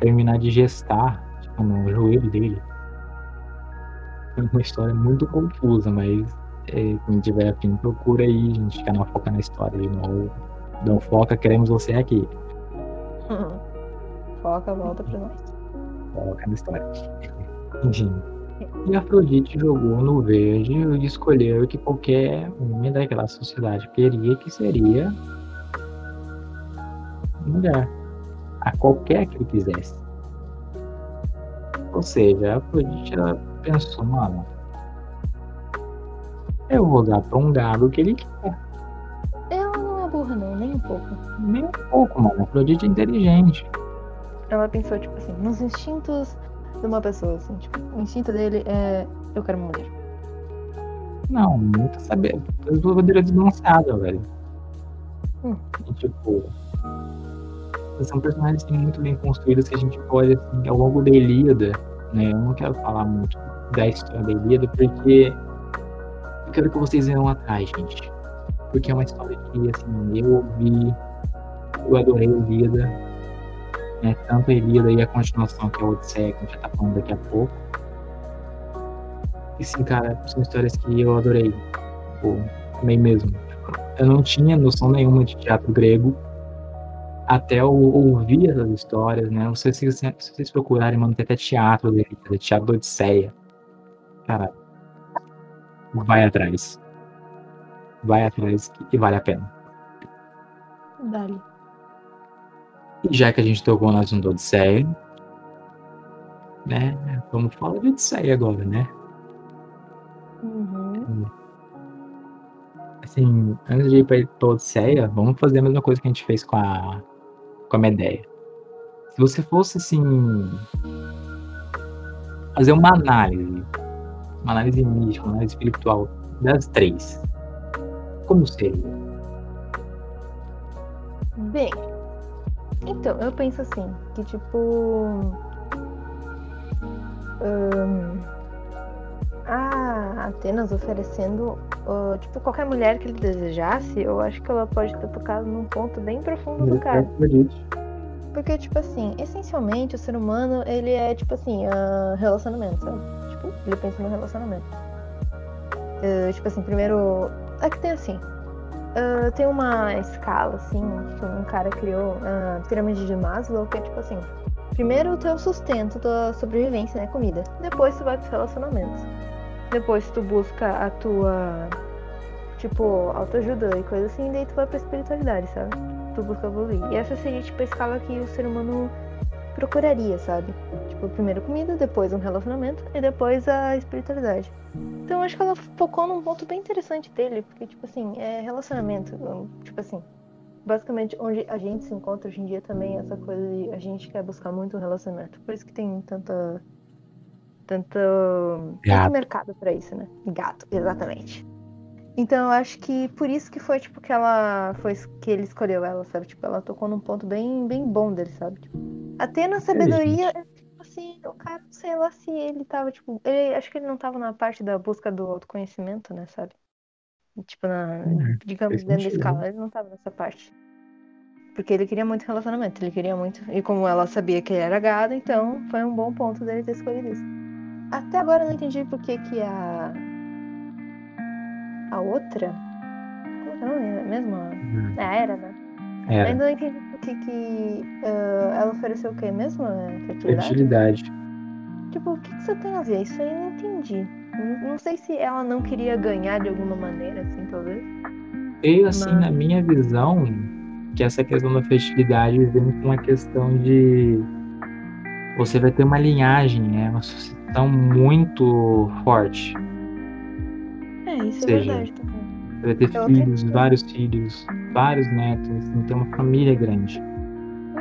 terminar de gestar tipo, no joelho dele. Foi uma história muito confusa, mas é, quem tiver afim, procura aí, gente, não foca na história de novo. Não foca, queremos você aqui. Foca, volta pra nós. Foca na história. Enfim. E Afrodite jogou no verde e escolheu que qualquer homem daquela sociedade queria, que seria mulher. A qualquer que ele quisesse. Ou seja, a Afrodite ela pensou, mano, eu vou dar pra um gado que ele quer. Ela não é burra, não, nem um pouco. Nem um pouco, mano. A Afrodite é inteligente. Ela pensou, tipo assim, nos instintos de uma pessoa, assim, tipo, o instinto dele é eu quero uma mulher. Não, muito saber. Desenvolvedora desbalanceada, velho. Hum. E, tipo. São personagens assim, muito bem construídos que a gente pode, assim, ao longo da Ilíada, né? Eu não quero falar muito da história da Ilíada, porque eu quero que vocês venham atrás, gente. Porque é uma história que, assim, eu ouvi, eu adorei a Ilíada, né? Tanto a Ilíada e a continuação, que é a Odisseia, que a gente já tá falando daqui a pouco. E sim, cara, são histórias que eu adorei. Tipo, mesmo. Eu não tinha noção nenhuma de teatro grego até eu ouvir essas histórias, né? Não sei se, se vocês procurarem, mano, tem até teatro dele, teatro da Odisseia. Cara, vai atrás. Vai atrás e vale a pena. Dali. E já que a gente tocou no assunto da Odisseia, né? Vamos falar de Odisseia agora, né? Uhum. Assim, antes de ir pra pra Odisseia, vamos fazer a mesma coisa que a gente fez com a, com a Medeia. Se você fosse, assim, fazer uma análise, uma análise mística, uma análise espiritual das três, como seria? Bem, então, eu penso assim, que tipo. a Atenas oferecendo, ah, tipo, qualquer mulher que ele desejasse, eu acho que ela pode ter tocado num ponto bem profundo do cara. Porque, tipo assim, essencialmente o ser humano, ele é, tipo assim, ah, relacionamento, sabe? Tipo, ele pensa no relacionamento. Ah, tipo assim, primeiro. É que tem assim. Ah, tem uma escala, assim, que um cara criou, a pirâmide de Maslow, que é tipo assim. Primeiro o teu sustento, tua sobrevivência, né? Comida. Depois tu vai pros relacionamentos. Depois tu busca a tua. Tipo, autoajuda e coisa assim, daí tu vai pra espiritualidade, sabe? Tu busca evoluir. E essa seria, tipo, a escala que o ser humano procuraria, sabe? Tipo, primeiro comida, depois um relacionamento e depois a espiritualidade. Então acho que ela focou num ponto bem interessante dele, porque, tipo assim, é relacionamento. Tipo assim, basicamente onde a gente se encontra hoje em dia também, essa coisa de a gente quer buscar muito um relacionamento. Por isso que tem tanta. Tanto, tanto mercado pra isso, né? Gato, exatamente. Então eu acho que por isso que foi, tipo, que ela. Foi que ele escolheu ela, sabe? Tipo, ela tocou num ponto bem, bem bom dele, sabe? Tipo, até na sabedoria, assim, o cara, sei lá se ele tava, tipo. Ele, acho que ele não tava na parte da busca do autoconhecimento, né, sabe? Tipo, na, Uhum, digamos, dentro da sentido. escala, ele não tava nessa parte. Porque ele queria muito relacionamento, ele queria muito. E como ela sabia que ele era gado, então foi um bom ponto dele ter escolhido isso. Até agora eu não entendi por que que a. A outra. Como que é nome mesmo? Uhum. É a Era, né? Era. Ainda não entendi que que ah, ela ofereceu o quê mesmo? É, Fertilidade? Fertilidade. Tipo, o que, que isso tem a ver? Isso aí eu não entendi. Não, não sei se ela não queria ganhar de alguma maneira, assim, talvez. E assim, Mas- na minha visão, que essa questão da fertilidade vem com a questão de você vai ter uma linhagem, né? Uma sucessão muito forte. É, isso Seja, é verdade também. Você vai ter Ela filhos, tem- vários filhos, vários netos, assim, ter uma família grande.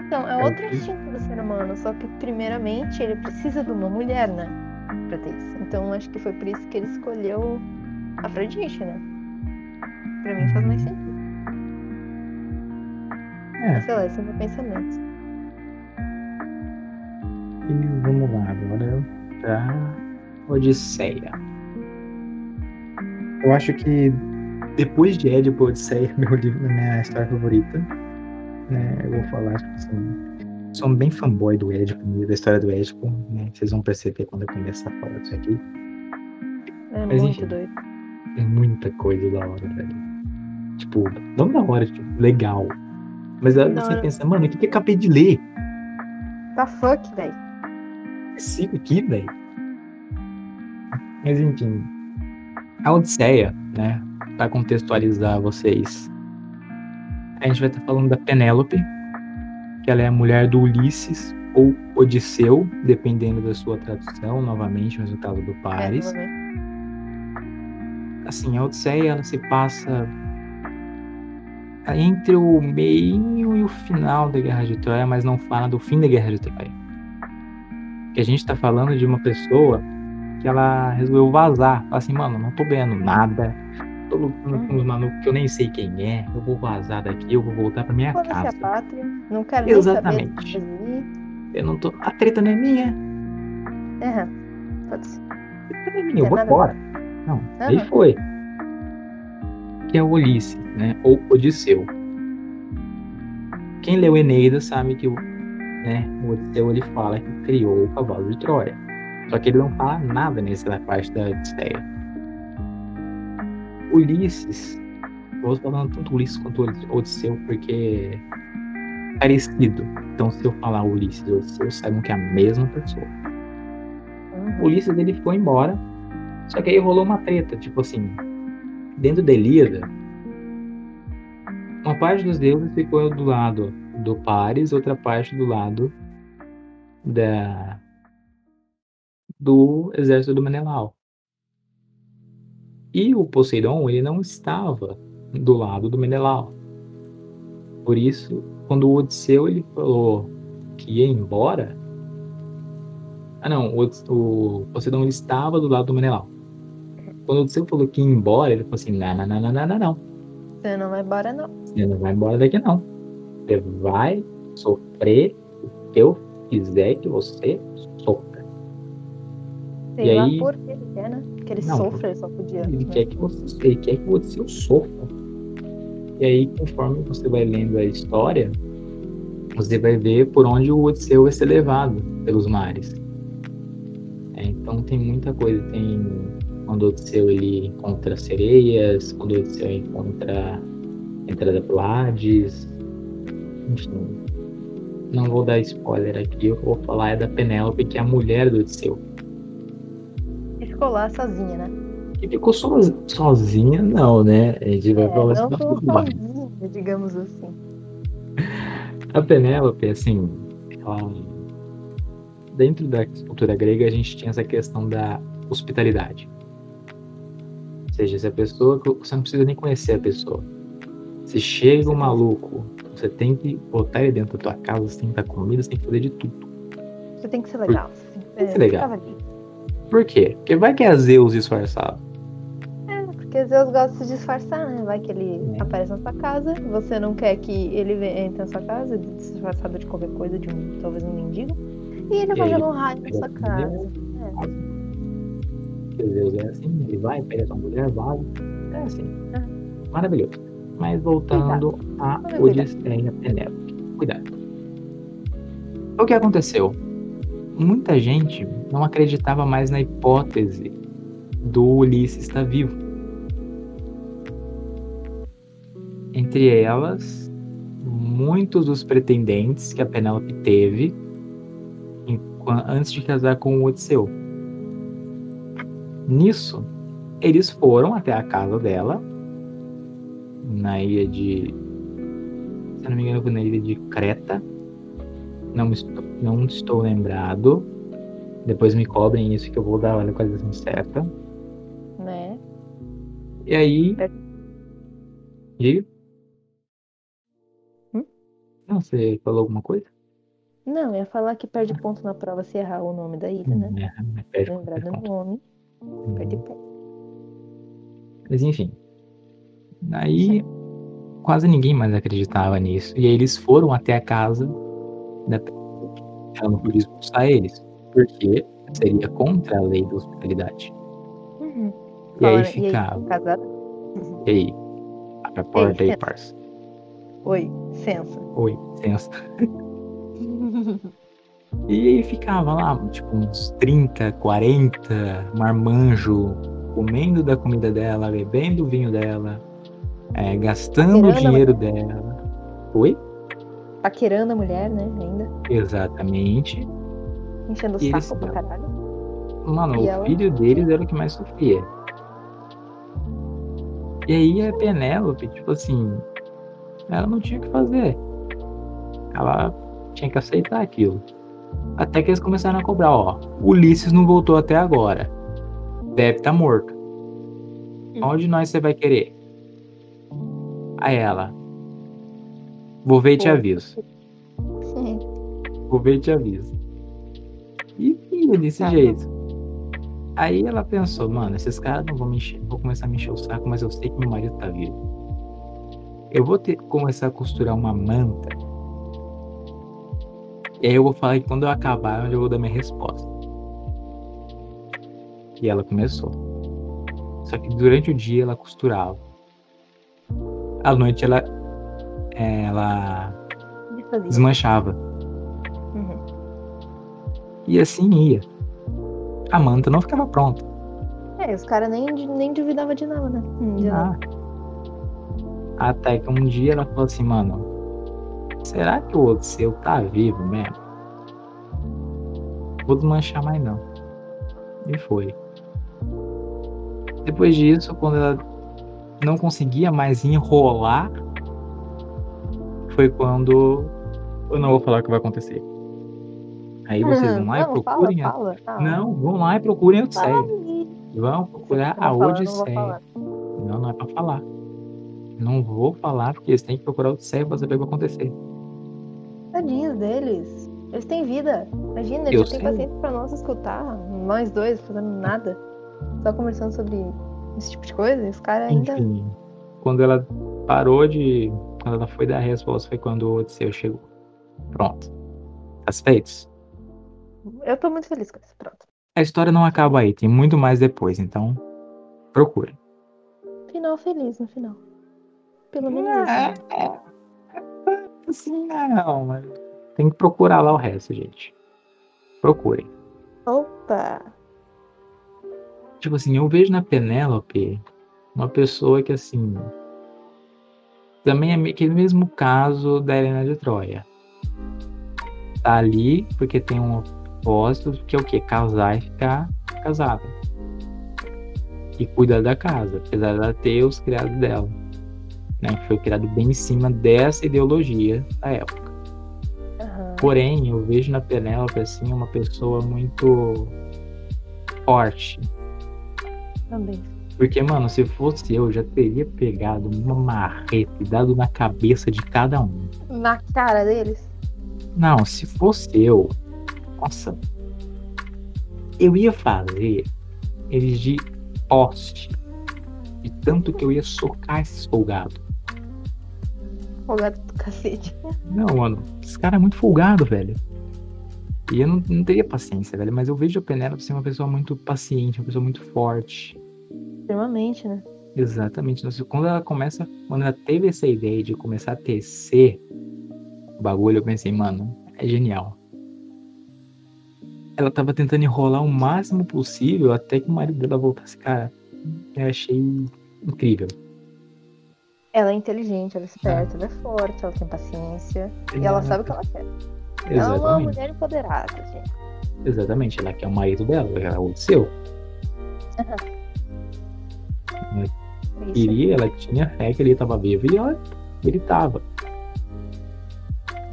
Então, é outro instinto do ser humano, só que primeiramente ele precisa de uma mulher, né? Pra ter isso. Então acho que foi por isso que ele escolheu Afrodite, né? Pra mim faz mais sentido. É, Sei lá, esse é o meu pensamento. e vamos lá agora pra Odisseia. Eu acho que depois de Édipo, Odisseia é meu livro, minha história favorita. Né? Eu vou falar, tipo assim, sou bem fanboy do Édipo, da história do Édipo, né? Vocês vão perceber quando eu começar a falar disso aqui. É Mas muito enfim. doido. Tem muita coisa da hora, velho. Tipo, não da hora, tipo, legal. Mas aí você hora. pensa, mano, o que, que eu acabei de ler? Tá fuck, velho. Esse aqui, velho. Mas enfim, a Odisseia, né? Para contextualizar vocês, a gente vai estar falando da Penélope, que ela é a mulher do Ulisses ou Odisseu, dependendo da sua tradução, novamente, no caso do Paris. É, Assim, a Odisseia ela se passa entre o meio e o final da Guerra de Troia, mas não fala do fim da Guerra de Troia. Que a gente tá falando de uma pessoa que ela resolveu vazar. Fala assim, mano, não tô ganhando nada. Tô lutando com uns malucos que eu nem sei quem é. Eu vou vazar daqui, eu vou voltar pra minha Foda-se casa. a pátria. Não quero Exatamente. Eu não tô. A treta não é minha. É, foda-se. A treta não é minha, eu Tem vou embora. Não, aí Aham. foi. Que é o Ulisses, né? Ou Odisseu. Quem leu Eneida sabe que o, né, o Odisseu ele fala que criou o cavalo de Troia. Só que ele não fala nada nessa parte da Odisseia. Ulisses, eu vou falando tanto Ulisses quanto Odisseu porque é parecido. Então se eu falar Ulisses e Odisseu, saibam que é a mesma pessoa. Uhum. O Ulisses ele foi embora. Só que aí rolou uma treta, tipo assim, dentro da Ilíada, uma parte dos deuses ficou do lado do Paris, outra parte do lado da do exército do Menelau. E o Poseidon, ele não estava do lado do Menelau. Por isso, quando o Odisseu ele falou que ia embora, ah, não, o, o Poseidon ele estava do lado do Menelau. Quando o Odisseu falou que ia embora, ele falou assim: não, não, não, não, não, não. Você não vai embora, não. Você não vai embora daqui, não. Você vai sofrer o que eu fizer que você. Sei E lá aí- por que ele quer, né? Que ele Não, sofra, ele só podia. Ele né? quer que você, ele quer que você sofra. E aí, conforme você vai lendo a história, você vai ver por onde o Odisseu vai ser levado pelos mares. É, então tem muita coisa. Tem quando o Odisseu ele encontra sereias, quando o Odisseu encontra a entrada pro Hades. Enfim. Não vou dar spoiler aqui, o que eu vou falar é da Penélope, que é a mulher do Odisseu. Ficou lá sozinha, né? Que ficou soz- sozinha, não, né? A gente vai É, falar não ficou próxima. sozinha, digamos assim. A Penélope, assim, ela- dentro da cultura grega, a gente tinha essa questão da hospitalidade. Ou seja, se a pessoa, você não precisa nem conhecer a pessoa. Se chega um maluco, você tem que botar ele dentro da tua casa, você tem que dar comida, você tem que fazer de tudo. Você tem que ser legal. Você tem que Tem que ser, ser legal. Por quê? Porque vai que é Zeus disfarçado. É, porque Zeus gosta de se disfarçar, né? Vai que ele É. aparece na sua casa, você não quer que ele entre na sua casa, disfarçado de qualquer coisa, de um, talvez um mendigo, e ele vai jogar um raio na sua casa. Porque Zeus é assim, ele vai, pega sua mulher, vaza. É assim. É. Maravilhoso. Mas voltando a Cuidado. Odisseia Penélope. Cuidado. O que aconteceu? Muita gente não acreditava mais na hipótese do Ulisses estar vivo. Entre elas, muitos dos pretendentes que a Penélope teve antes de casar com o Odisseu. Nisso, eles foram até a casa dela, na ilha de. Se não me engano, na ilha de Creta. Não estou, não estou lembrado. Depois me cobrem isso que eu vou dar a localização certa. Né? E aí. É. Diga. Hum? Não, você falou alguma coisa? Não, ia falar que perde ponto na prova se errar o nome da ilha, né? É, perde Lembrar qualquer do nome, perde ponto. Mas enfim. Aí quase ninguém mais acreditava nisso. E aí eles foram até a casa da ela não podia expulsar eles. Porque seria contra a lei da hospitalidade. Uhum. E aí Fala- ficava. E aí? Abre a porta aí, licença. parça. Oi, licença. Oi, licença. E aí ficava lá, tipo, uns 30, 40 marmanjo comendo da comida dela, bebendo o vinho dela, é, gastando o dinheiro dela. Oi? Paquerando a mulher, né? Ainda. Exatamente. Enchendo o E eles- saco pra caralho. Mano, E o ela? filho deles era o que mais sofria. E aí a Penélope, tipo assim, ela não tinha o que fazer. Ela tinha que aceitar aquilo. Até que eles começaram a cobrar, ó. Ulisses não voltou até agora. Deve estar morto. Onde nós você vai querer? Aí ela. Vou ver e te aviso. Vou ver e te aviso. E ia desse Tá. jeito. Aí ela pensou, mano, esses caras não vão me encher, vou começar a me encher o saco, mas eu sei que meu marido tá vivo. Eu vou ter que começar a costurar uma manta. E aí eu vou falar que quando eu acabar, é eu vou dar minha resposta. E ela começou. Só que durante o dia ela costurava. À noite ela ela desmanchava. Uhum. E assim ia. A manta não ficava pronta. É, os caras nem, nem duvidavam de nada, né? De nada. Ah. Até que um dia ela falou assim, mano, será que o outro seu tá vivo mesmo? Vou desmanchar mais não. E foi. Depois disso, quando ela não conseguia mais enrolar, foi quando eu não vou falar o que vai acontecer. Aí vocês vão lá e Não, procurem. a- Fala, fala. Ah, Não, vão lá e procurem a fala Odisseia. Vão procurar a não falar, não Odisseia. falar. Não, não é pra falar. Não vou falar porque eles têm que procurar o Odisseia pra saber o que vai acontecer. Tadinhos deles. Eles têm vida. Imagina, eles têm paciência pra nós escutar. Nós dois fazendo nada. Só conversando sobre esse tipo de coisa. E os caras ainda. Enfim, quando ela parou de. Quando ela foi dar a resposta, foi quando o Odisseu chegou. Pronto. As feitos. Eu tô muito feliz com isso. Pronto. A história não acaba aí, tem muito mais depois, então procure. Final feliz no final. Pelo menos É, isso. é, é, assim, não, mas tem que procurar lá o resto, gente. Procurem. Opa! Tipo assim, eu vejo na Penélope uma pessoa que, assim. Também é meio que o mesmo caso da Helena de Troia. Tá ali porque tem um propósito que é o quê? Casar e ficar casada. E cuidar da casa, apesar dela ter os criados dela. Né, que foi criado bem em cima dessa ideologia da época. Aham. Porém, eu vejo na Penélope assim uma pessoa muito forte, Também. Porque, mano, se fosse eu, já teria pegado uma marreta e dado na cabeça de cada um. Na cara deles. Não, se fosse eu, nossa, eu ia fazer eles de poste. De tanto que eu ia socar esses folgados. Folgado do cacete. Não, mano, esse cara é muito folgado, velho. E eu não, não teria paciência, velho. Mas eu vejo a Penélope ser uma pessoa muito paciente, uma pessoa muito forte. Extremamente, né? Exatamente. Nossa, Quando ela começa, quando ela teve essa ideia de começar a tecer o bagulho, eu pensei, mano, é genial. Ela tava tentando enrolar o máximo possível até que o marido dela voltasse. Cara, eu achei incrível. Ela é inteligente, ela é esperta, ela é forte, ela tem paciência. E ela sabe o que ela quer. Ela é uma Exatamente. mulher empoderada, gente. Exatamente. Ela quer o marido dela, ela quer o seu. Isso. Queria, ela tinha fé que ele tava vivo e olha, ele tava.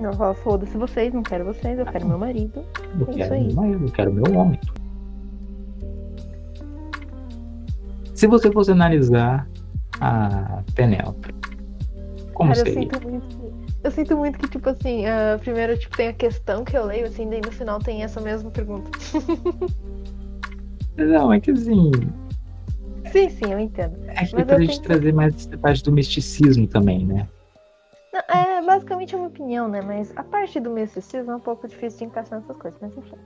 Ela fala, foda-se vocês, não quero vocês, eu quero meu marido. Eu É isso quero aí. meu marido, eu quero meu homem. Se você fosse analisar a Penélope, como Cara, eu seria? sinto muito. Eu sinto muito que, tipo assim, ah, primeiro tipo, tem a questão que eu leio, assim, daí no final tem essa mesma pergunta. Não, é que assim, Sim, sim, eu entendo. é que Mas pra gente tenho- trazer mais essa parte do misticismo também, né? Não, é basicamente uma opinião, né? Mas a parte do misticismo é um pouco difícil de encaixar nessas coisas, mas enfim.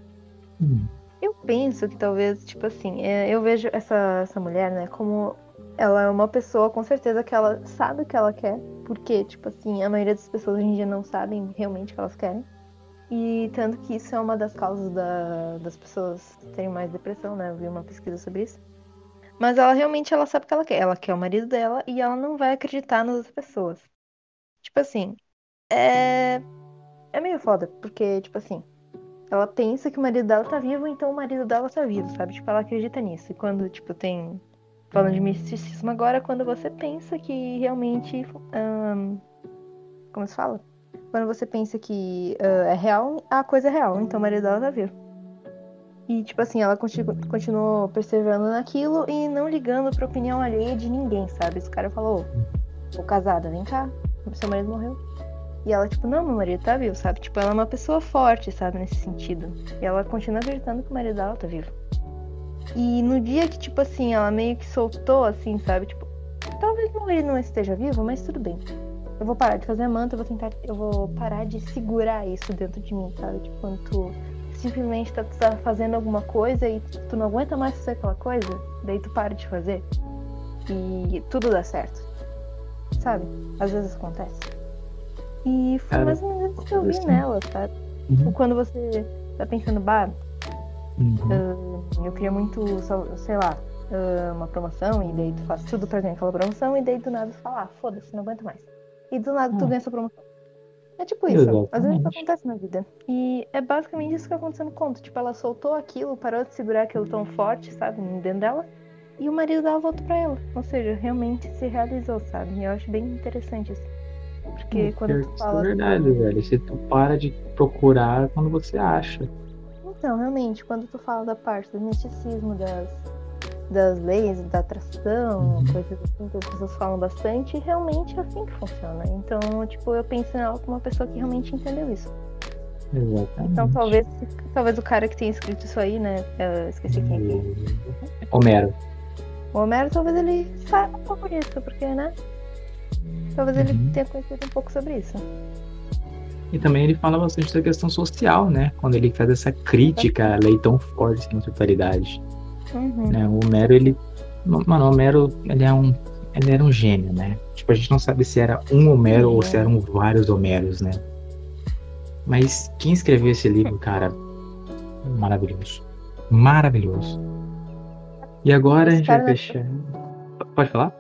Hum, Eu penso que talvez, tipo assim, é, eu vejo essa, essa mulher, né, como ela é uma pessoa, com certeza, que ela sabe o que ela quer, porque, tipo assim, a maioria das pessoas hoje em dia não sabem realmente o que elas querem. E tanto que isso é uma das causas da- das pessoas terem mais depressão, né? Eu vi uma pesquisa sobre isso. Mas ela realmente ela sabe o que ela quer. Ela quer o marido dela e ela não vai acreditar nas outras pessoas. Tipo assim, é. É meio foda, porque, tipo assim, ela pensa que o marido dela tá vivo, então o marido dela tá vivo, sabe? Tipo, ela acredita nisso. E quando, tipo, tem. Falando de misticismo agora, quando você pensa que realmente. Um, como se fala? Quando você pensa que uh, é real, a coisa é real, então o marido dela tá vivo. E, tipo assim, ela continu continuou perseverando naquilo e não ligando pra opinião alheia de ninguém, sabe? Esse cara falou: Ô casada, vem cá, seu marido morreu. E ela, tipo, não, meu marido tá vivo, sabe? Tipo, ela é uma pessoa forte, sabe, nesse sentido. E ela continua acreditando que o marido dela tá vivo. E no dia que, tipo assim, ela meio que soltou, assim, sabe? Tipo, talvez meu marido não esteja vivo, mas tudo bem. Eu vou parar de fazer manta, eu vou tentar. Eu vou parar de segurar isso dentro de mim, sabe? Tipo, quando tu simplesmente tá, tá fazendo alguma coisa e tu não aguenta mais fazer aquela coisa, daí tu para de fazer. E tudo dá certo. Sabe? Às vezes acontece. E foi Cara, mais ou menos isso que eu vi assim. nela, sabe? Uhum. Tipo, quando você tá pensando, bah, uhum. uh, eu queria muito, sei lá, uh, uma promoção, e daí tu faz tudo pra ganhar aquela promoção, e daí do nada tu fala, ah, foda-se, não aguento mais. E do nada tu uhum. ganha essa promoção. É tipo isso, Exatamente. às vezes isso acontece na vida. E é basicamente isso que aconteceu no conto. Tipo, ela soltou aquilo, parou de segurar aquilo tão forte, sabe, dentro dela, e o marido dela voltou pra ela. Ou seja, realmente se realizou, sabe? E eu acho bem interessante isso. Porque quando tu fala. É verdade, velho. Se tu para de procurar quando você acha. Então, realmente, quando tu fala da parte do misticismo, das, das leis, da atração, uhum. coisas assim que as pessoas falam bastante, realmente é assim que funciona. Então, tipo, eu penso nela como uma pessoa que realmente entendeu isso. Exatamente. Então talvez, talvez o cara que tenha escrito isso aí, né? Eu esqueci quem é. Homero. O Homero talvez ele saiba um pouco disso, porque, né? Talvez ele uhum. tenha conhecido um pouco sobre isso. E também ele fala bastante da questão social, né? Quando ele faz essa crítica à lei tão forte na totalidade. Uhum. Né? O Homero, ele. Mano, o Homero, ele é um. Ele era um gênio, né? Tipo, a gente não sabe se era um Homero ou se eram vários Homeros, né? Mas quem escreveu esse livro, cara, maravilhoso. Maravilhoso. E agora a gente vai fechar. Pode falar?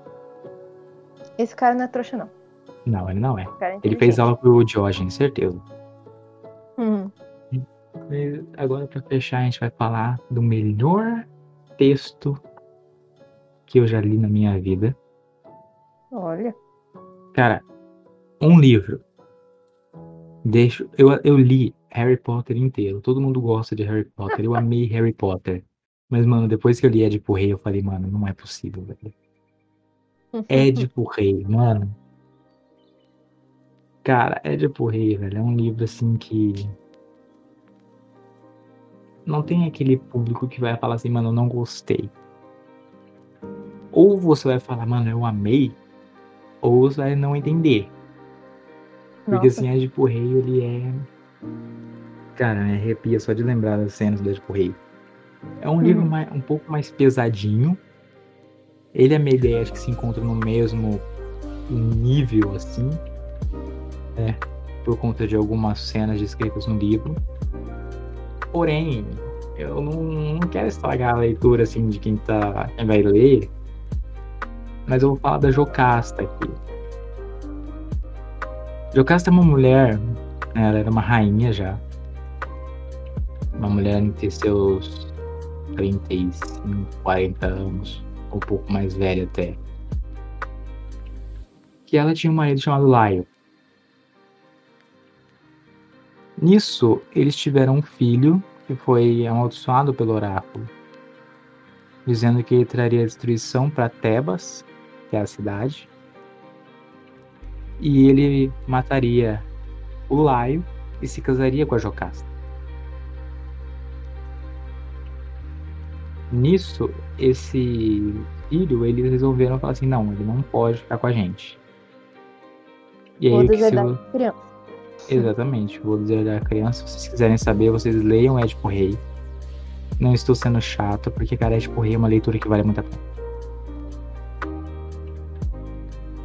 Esse cara não é trouxa, não. Não, ele não é. é ele fez aula pro Diógenes, certeza. Uhum. agora, para fechar, a gente vai falar do melhor texto que eu já li na minha vida. Olha. Cara, um livro. Deixo, eu, eu li Harry Potter inteiro. Todo mundo gosta de Harry Potter. Eu amei Harry Potter. Mas, mano, depois que eu li Edipo Rei, eu falei, mano, não é possível, velho. Édipo Rei, mano. Cara, Édipo Rei, velho, é um livro assim que. Não tem aquele público que vai falar assim, mano, eu não gostei. Ou você vai falar, mano, eu amei, ou você vai não entender. Porque Nossa. assim, Édipo Rei, ele é. Cara, me arrepia só de lembrar das cenas do Édipo Rei. É um livro mais, um pouco mais pesadinho, ele e a Mayday acho que se encontram no mesmo nível, assim, né? Por conta de algumas cenas descritas no livro. Porém, eu não, não quero estragar a leitura, assim, de quem, tá, quem vai ler, mas eu vou falar da Jocasta aqui. Jocasta é uma mulher, né, ela era uma rainha já. Uma mulher entre seus 35, 40 anos um pouco mais velha até. Que ela tinha um marido chamado Laio. Nisso, eles tiveram um filho que foi amaldiçoado pelo oráculo, dizendo que ele traria destruição para Tebas, que é a cidade, e ele mataria o Laio e se casaria com a Jocasta. Nisso, esse filho, eles resolveram falar assim, não, ele não pode ficar com a gente. E aí, que se eu... criança. Exatamente, vou dizer da criança. Se vocês quiserem saber, vocês leiam Edipo Rei. Não estou sendo chato, porque, cara, Edipo Rei é uma leitura que vale muito a pena.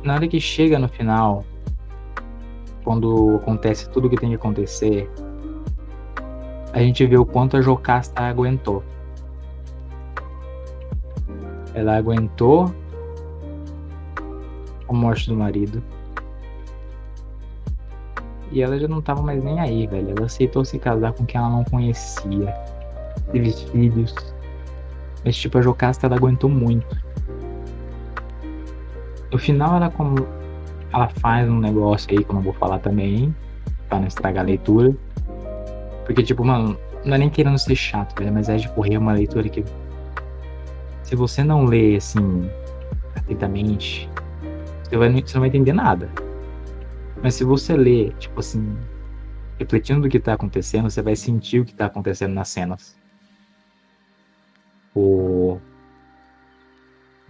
Na hora que chega no final, quando acontece tudo o que tem que acontecer, a gente vê o quanto a Jocasta aguentou. Ela aguentou a morte do marido. E ela já não tava mais nem aí, velho. Ela aceitou se casar com quem ela não conhecia. Teve filhos. Mas, tipo, a Jocasta, ela aguentou muito. No final, ela como... Ela faz um negócio aí que eu não vou falar também. Pra não estragar a leitura. Porque, tipo, mano, não é nem querendo ser chato, velho. Mas é, tipo, é uma leitura que... Se você não lê, assim, atentamente, você, vai, você não vai entender nada. Mas se você lê, tipo assim, refletindo do que tá acontecendo, você vai sentir o que tá acontecendo nas cenas. O,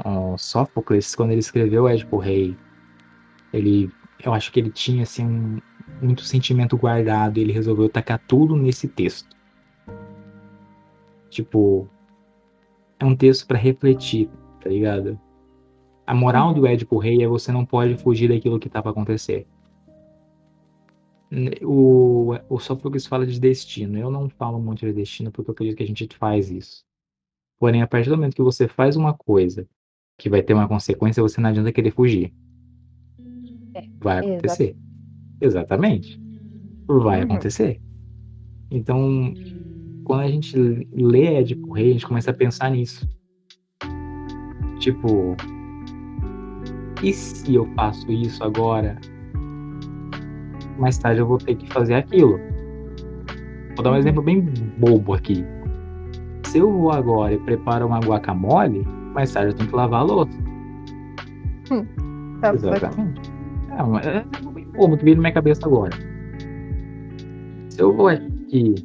o Sófocles, quando ele escreveu Édipo Rei, ele, eu acho que ele tinha assim um, muito sentimento guardado e ele resolveu tacar tudo nesse texto. Tipo, é um texto para refletir, tá ligado? A moral do Édipo Rei é você não pode fugir daquilo que tá pra acontecer o, o Sófocles fala de destino. Eu não falo muito de destino porque eu acredito que a gente faz isso. Porém, a partir do momento que você faz uma coisa que vai ter uma consequência, você não adianta querer fugir. É, vai acontecer. Exatamente. Vai Uhum. acontecer. Então, quando a gente lê Édipo Rei, a gente começa a pensar nisso. Tipo, e se eu faço isso agora mais tarde eu vou ter que fazer aquilo. Vou dar um exemplo bem bobo aqui. Se eu vou agora e preparo uma guacamole, mais tarde eu tenho que lavar a louça. Tá, pode- Exatamente. É, é bem bobo que veio na minha cabeça agora. Se eu vou aqui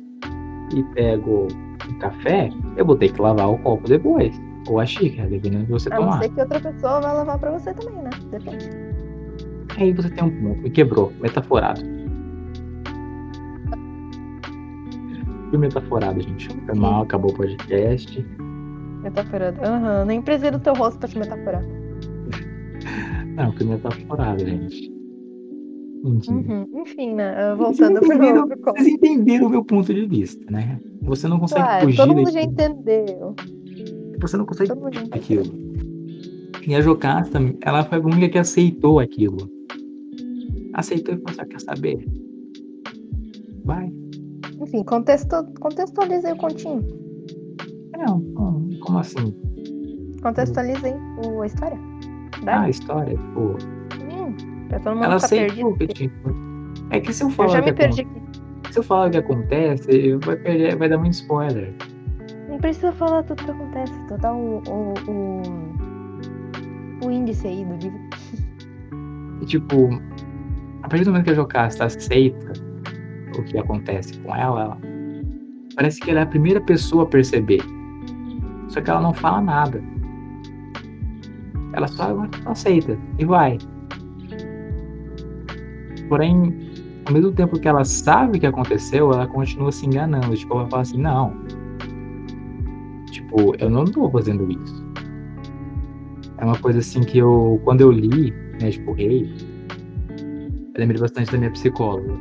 e pego um café, eu vou ter que lavar o copo depois. Ou a xícara, dependendo do que você A não tomar. ser que outra pessoa vai lavar pra você também, né? Depende. Aí você tem um ponto. Me quebrou. Metaforado. Fui metaforado, gente. Foi mal, acabou o podcast. Metaforado. Aham, nem precisa do teu rosto pra te metaforar. Não, fui metaforado, gente. Enfim. Uhum. Enfim, né? Vocês Voltando pro, entenderam, pro vocês entenderam o meu ponto de vista, né? Você não consegue Claro, fugir todo mundo já entendeu. Você não consegue fugir daquilo. E a Jocasta, ela foi a única que aceitou aquilo. Aceitou e falou assim, "Ah, quer saber? Vai. Enfim, contexto, contextualizei o continho. Não, não, como assim? Contextualizei o- a história. Ah, Dá? a história, tipo, Hum, pra todo mundo ela aceitou perdido. que. É que se eu Eu falar já o que me perdi aqui. se eu falar o que acontece, vai, perder, vai dar muito spoiler. Não precisa falar tudo que acontece. Só dá o, o, o, o índice aí do livro. E, tipo, a partir do momento que a Jocasta aceita o que acontece com ela, ela- parece que ela é a primeira pessoa a perceber. Só que ela não fala nada. Ela só aceita e vai. Porém, ao mesmo tempo que ela sabe o que aconteceu, ela continua se enganando. Tipo, ela fala assim, não. Tipo, eu não tô fazendo isso. É uma coisa assim que eu, quando eu li, né, tipo, rei, lembrei bastante da minha psicóloga.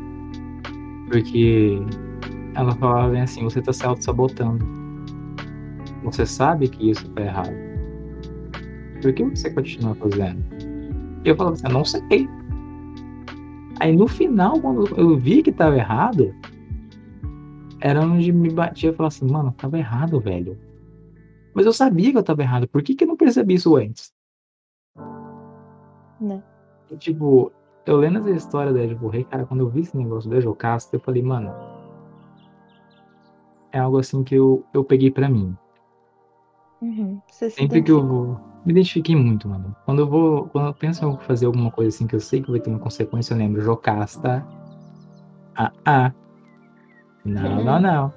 Porque ela falava bem assim, você tá se auto-sabotando. Você sabe que isso tá errado. Por que você continua fazendo? E eu falava assim, eu não sei. Aí no final, quando eu vi que tava errado, era onde me batia e falava assim, mano, tava errado, velho. Mas eu sabia que eu tava errado. Por que, que eu não percebi isso antes? Né? E, tipo, eu lendo essa história da Edipo Rei, cara, quando eu vi esse negócio da Jocasta, eu falei, mano, é algo assim que eu, eu peguei pra mim. Uhum. Se Sempre que eu vou. Me identifiquei muito, mano. Quando eu vou. Quando eu penso em fazer alguma coisa assim que eu sei que vai ter uma consequência, eu lembro Jocasta. Ah, ah. Não, não, não.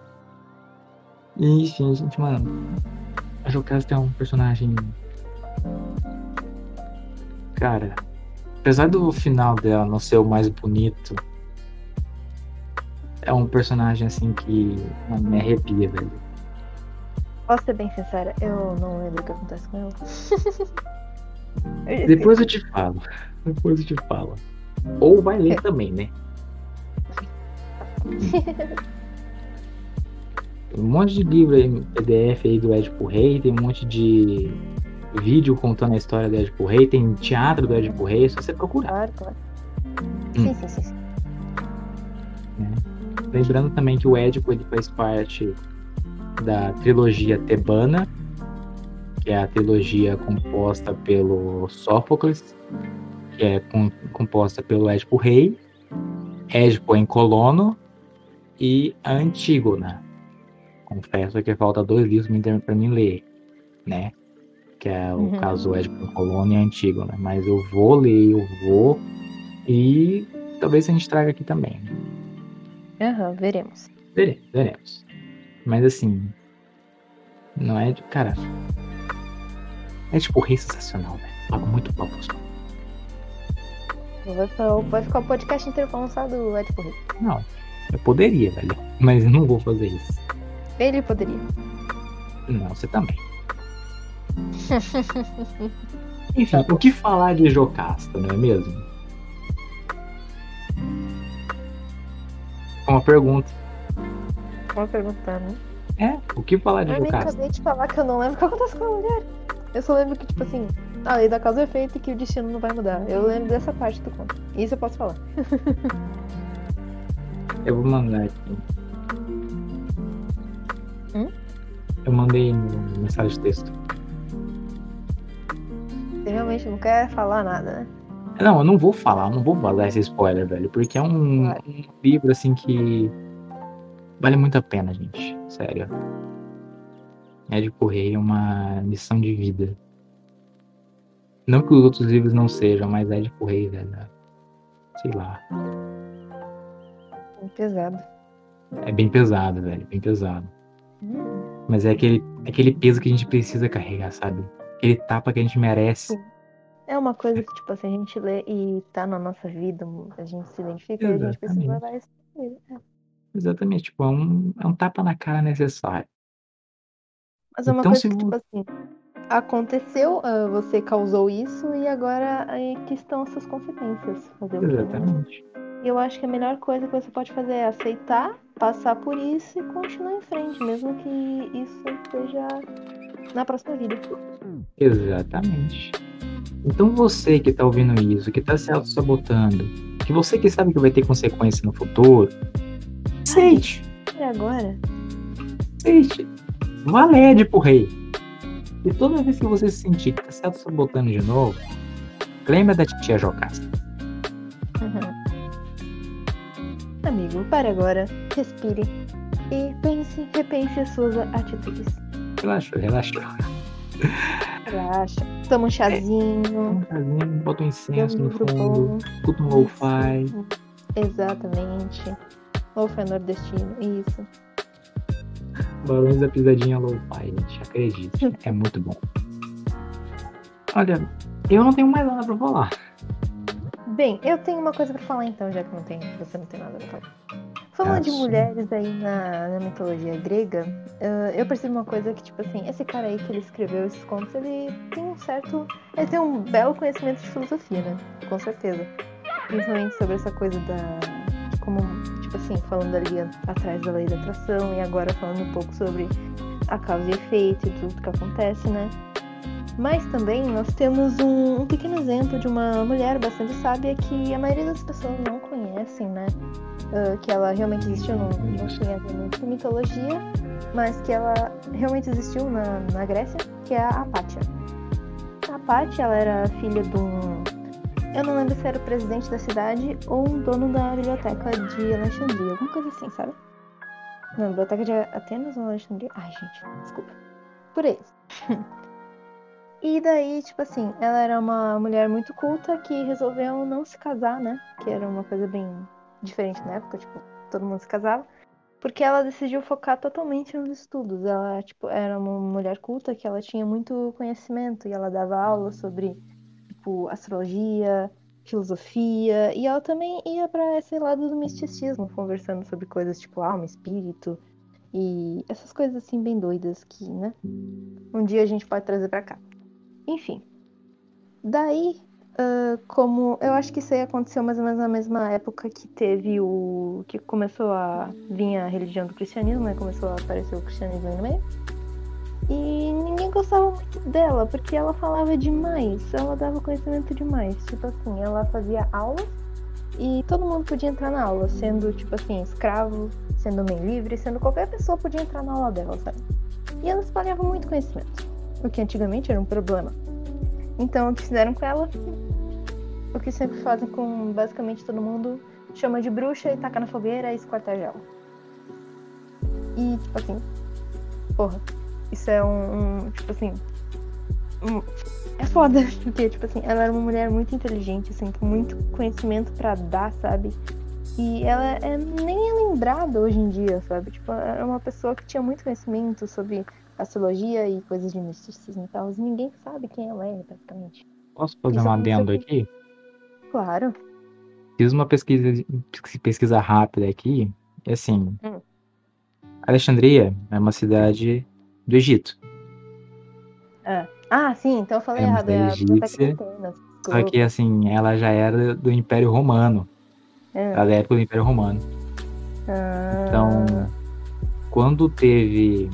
E, enfim, gente, mano. A Jocasta é um personagem. Cara, apesar do final dela não ser o mais bonito, é um personagem assim que me arrepia, velho. Posso ser bem sincera, eu não lembro o que acontece com ela. Eu. Depois eu te falo. Depois eu te falo. Ou vai ler também, né? Tem um monte de livro aí, PDF aí do Edipo Rei, tem um monte de vídeo contando a história do Edipo Rei, tem teatro do Edipo Rei, é só você procurar. Claro, claro. Hum. Sim, sim, sim, sim. Lembrando também que o Édipo ele faz parte da trilogia tebana, que é a trilogia composta pelo Sófocles, que é com, composta pelo Édipo Rei, Édipo em Colono e Antígona. Confesso que falta dois livros para mim ler, né? Que é o uhum. caso do Édipo em Colono e a Antígona. Mas eu vou ler, eu vou. E talvez a gente traga aqui também. Aham, uhum, veremos. Veremos, veremos. Mas assim, não é de. Cara. É tipo rei sensacional, velho. Algo muito bom. Vai ficar, vai ficar o podcast inteiro falando do Ed Rei. Não, eu poderia, velho. Mas eu não vou fazer isso. Ele poderia. Não, você também. Enfim, o que falar de Jocasta, não é mesmo? Uma pergunta. Uma pergunta, né? É, o que falar de eu Jocasta? Eu acabei de falar que eu não lembro o que acontece com a mulher. Eu só lembro que, tipo assim, a lei da causa e efeito e que o destino não vai mudar. Eu lembro dessa parte do conto. Isso eu posso falar. eu vou mandar aqui. Hum? Eu mandei mensagem de texto. Realmente não quer falar nada, né? Não, eu não vou falar, eu não vou dar esse spoiler, velho, porque é um, um livro assim que vale muito a pena, gente. Sério. Médico Rei é uma lição de vida. Não que os outros livros não sejam, mas Édipo Rei, velho. Sei lá. Bem pesado. É bem pesado, velho. Bem pesado. Hum. Mas é aquele, aquele peso que a gente precisa carregar, sabe? Aquele tapa que a gente merece. Sim. É uma coisa que, tipo, se a gente lê e tá na nossa vida, a gente se identifica Exatamente. e a gente precisa levar isso. É. Exatamente, tipo, é um, é um tapa na cara necessário. Mas é uma então, coisa que, tipo assim, aconteceu, uh, você causou isso e agora aí que estão as suas consequências. Fazer Exatamente. E eu acho que a melhor coisa que você pode fazer é aceitar, passar por isso e continuar em frente, mesmo que isso seja na próxima vida. Exatamente. Então você que tá ouvindo isso, que tá se auto-sabotando, que você que sabe que vai ter consequência no futuro, aceite. E agora? Aceite. Valede pro rei. E toda vez que você se sentir que tá se auto-sabotando de novo, lembra da tia Jocasta. Uhum. Amigo, pare agora, respire e pense, repense as suas atitudes. Relaxa, relaxa. Relaxa. Toma um chazinho. É, um chazinho, bota um incenso no fundo, escuta um lo-fi. Exatamente. Lo-fi nordestino, isso. Barões da Pisadinha Lo-Fi, gente. Acredite. é muito bom. Olha, eu não tenho mais nada pra falar. Bem, eu tenho uma coisa pra falar então, já que não tem, você não tem nada pra falar. Falando de mulheres aí na, na mitologia grega, uh, eu percebo uma coisa que, tipo assim, esse cara aí que ele escreveu esses contos, ele tem um certo. Ele tem um belo conhecimento de filosofia, né? Com certeza. Principalmente sobre essa coisa da como, tipo assim, falando ali atrás da lei da atração e agora falando um pouco sobre a causa e efeito e tudo que acontece, né? Mas também nós temos um, um, pequeno exemplo de uma mulher bastante sábia que a maioria das pessoas não conhecem, né? Uh, que ela realmente existiu, não, não conhece muito mitologia, mas que ela realmente existiu na, na Grécia, que é a Apátia. A Apátia, ela era filha de um eu não lembro se era o presidente da cidade ou um dono da biblioteca de Alexandria, alguma coisa assim, sabe? Na biblioteca de Atenas ou Alexandria? Ai, gente, desculpa. Por aí. e daí, tipo assim, ela era uma mulher muito culta que resolveu não se casar, né? Que era uma coisa bem diferente na época, tipo, todo mundo se casava. Porque ela decidiu focar totalmente nos estudos. Ela, tipo, era uma mulher culta que ela tinha muito conhecimento e ela dava aula sobre tipo astrologia, filosofia, e ela também ia para esse lado do misticismo, conversando sobre coisas tipo alma, espírito e essas coisas assim bem doidas que, né, um dia a gente pode trazer para cá. Enfim, daí, uh, como eu acho que isso aí aconteceu mais ou menos na mesma época que teve o que começou a vir a religião do cristianismo, né, começou a aparecer o cristianismo aí no meio. E ninguém gostava muito dela, porque ela falava demais, ela dava conhecimento demais. Tipo assim, ela fazia aulas E todo mundo podia entrar na aula, sendo, tipo assim, escravo, sendo homem livre, sendo qualquer pessoa podia entrar na aula dela, sabe? E elas espalhavam muito conhecimento, o que antigamente era um problema. Então, o que fizeram com ela? O que sempre fazem com basicamente todo mundo, chama de bruxa e taca na fogueira e esquarteja ela. E, tipo assim, porra, isso é um, um tipo assim, um, é foda, porque, tipo assim, ela era uma mulher muito inteligente, assim, com muito conhecimento para dar, sabe? E ela é, nem é lembrada hoje em dia, sabe? Tipo, é uma pessoa que tinha muito conhecimento sobre astrologia e coisas de misticismo e tal. Ninguém sabe quem ela é, praticamente. Posso fazer Isso um adendo aqui? Claro. Fiz uma pesquisa, pesquisa rápida aqui, e assim, hum. Alexandria é uma cidade do Egito. É. Ah, sim, então eu falei é errado. É egípcia, só que assim, ela já era do Império Romano. É. Ela é da época do Império Romano. Ah. Então, quando teve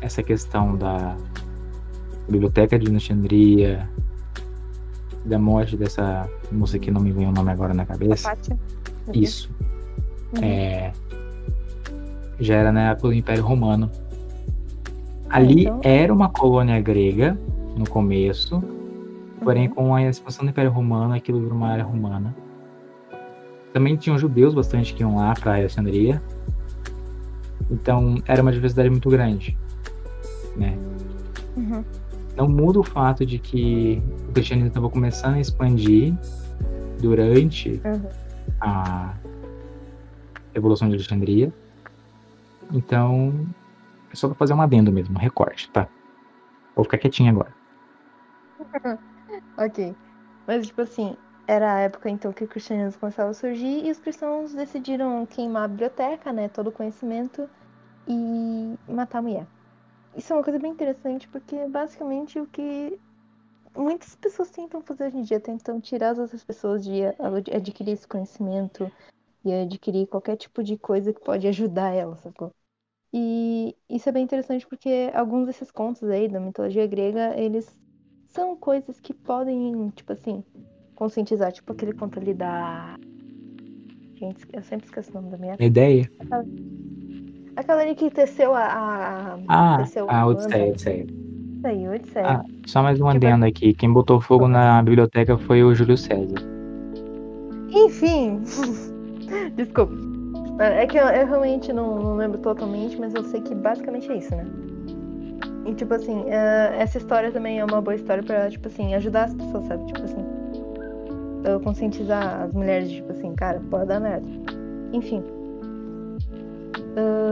essa questão da Biblioteca de Alexandria, da morte dessa moça que não me vem o nome agora na cabeça. Uhum. Isso. Uhum. É, já era na época do Império Romano. Ali então... era uma colônia grega no começo, porém uhum. com a expansão do Império Romano, aquilo virou uma área romana. Também tinham judeus bastante que iam lá para Alexandria. Então era uma diversidade muito grande, né? Uhum. Não muda o fato de que o cristianismo estava começando a expandir durante uhum. a Revolução de Alexandria. Então, é só pra fazer um adendo mesmo, um recorte, tá? Vou ficar quietinho agora. ok. Mas, tipo assim, era a época então que o cristianismo começava a surgir e os cristãos decidiram queimar a biblioteca, né? Todo o conhecimento e matar a mulher. Isso é uma coisa bem interessante porque basicamente o que muitas pessoas tentam fazer hoje em dia, tentam tirar as outras pessoas de adquirir esse conhecimento e adquirir qualquer tipo de coisa que pode ajudar ela, sacou? E isso é bem interessante porque alguns desses contos aí da mitologia grega, eles são coisas que podem, tipo assim, conscientizar. Tipo aquele conto ali da. Gente, eu sempre esqueço o nome da minha. Ideia? Aquela, ali que teceu a. a ah, teceu a Odisseia, Odisseia. Aí, Odisseia. Ah, só mais um adendo aqui. Quem botou fogo na biblioteca foi o Júlio César. Enfim. Desculpa. É que eu, eu realmente não, não, lembro totalmente, mas eu sei que basicamente é isso, né? E tipo assim, uh, essa história também é uma boa história pra, tipo assim, ajudar as pessoas, sabe? Tipo assim. Uh, conscientizar as mulheres, tipo assim, cara, pode dar merda. Enfim. Uh,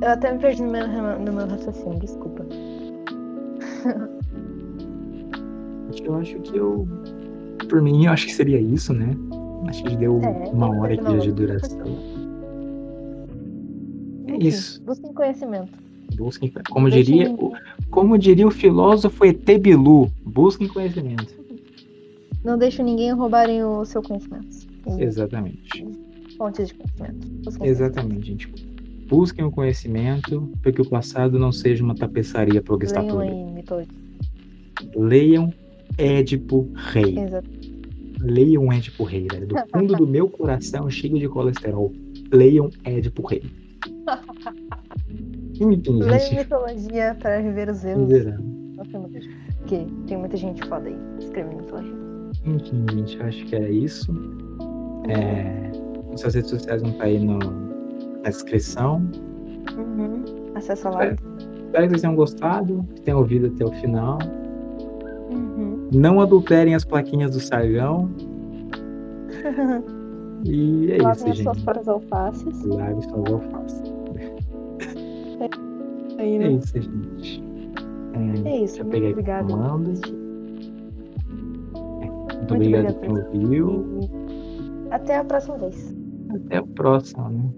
eu até me perdi no meu, no meu raciocínio, desculpa. eu acho que eu. Por mim, eu acho que seria isso, né? Acho que deu é, uma hora aqui de duração isso. Busquem conhecimento. Busquem, como diria, como diria o filósofo Etebilu, busquem conhecimento. Não deixe ninguém roubarem o seu conhecimento. Exatamente. Fontes de conhecimento. Exatamente, gente. Busquem o conhecimento para que o passado não seja uma tapeçaria para o que está por Leiam Édipo Rei. Exato. Leiam Édipo Rei, velho. Do fundo do meu coração, cheio de colesterol. Leiam Édipo Rei. Enfim, Leia mitologia para rever os erros. Porque tem muita gente foda aí escrevendo mitologia. Enfim, gente, acho que é isso. É, suas redes sociais vão estar aí no, na descrição. Uhum. Acessa lá. Espero, espero que vocês tenham gostado, que tenham ouvido até o final. Uhum. Não adulterem as plaquinhas do Sargão. E é Lavem isso, gente. Lavem suas alfaces. Lave suas alfaces. É, aí, né? é isso, gente. É, é isso. Muito obrigada. Muito, muito obrigado por ouviu. Até a próxima vez. Até o próximo, né?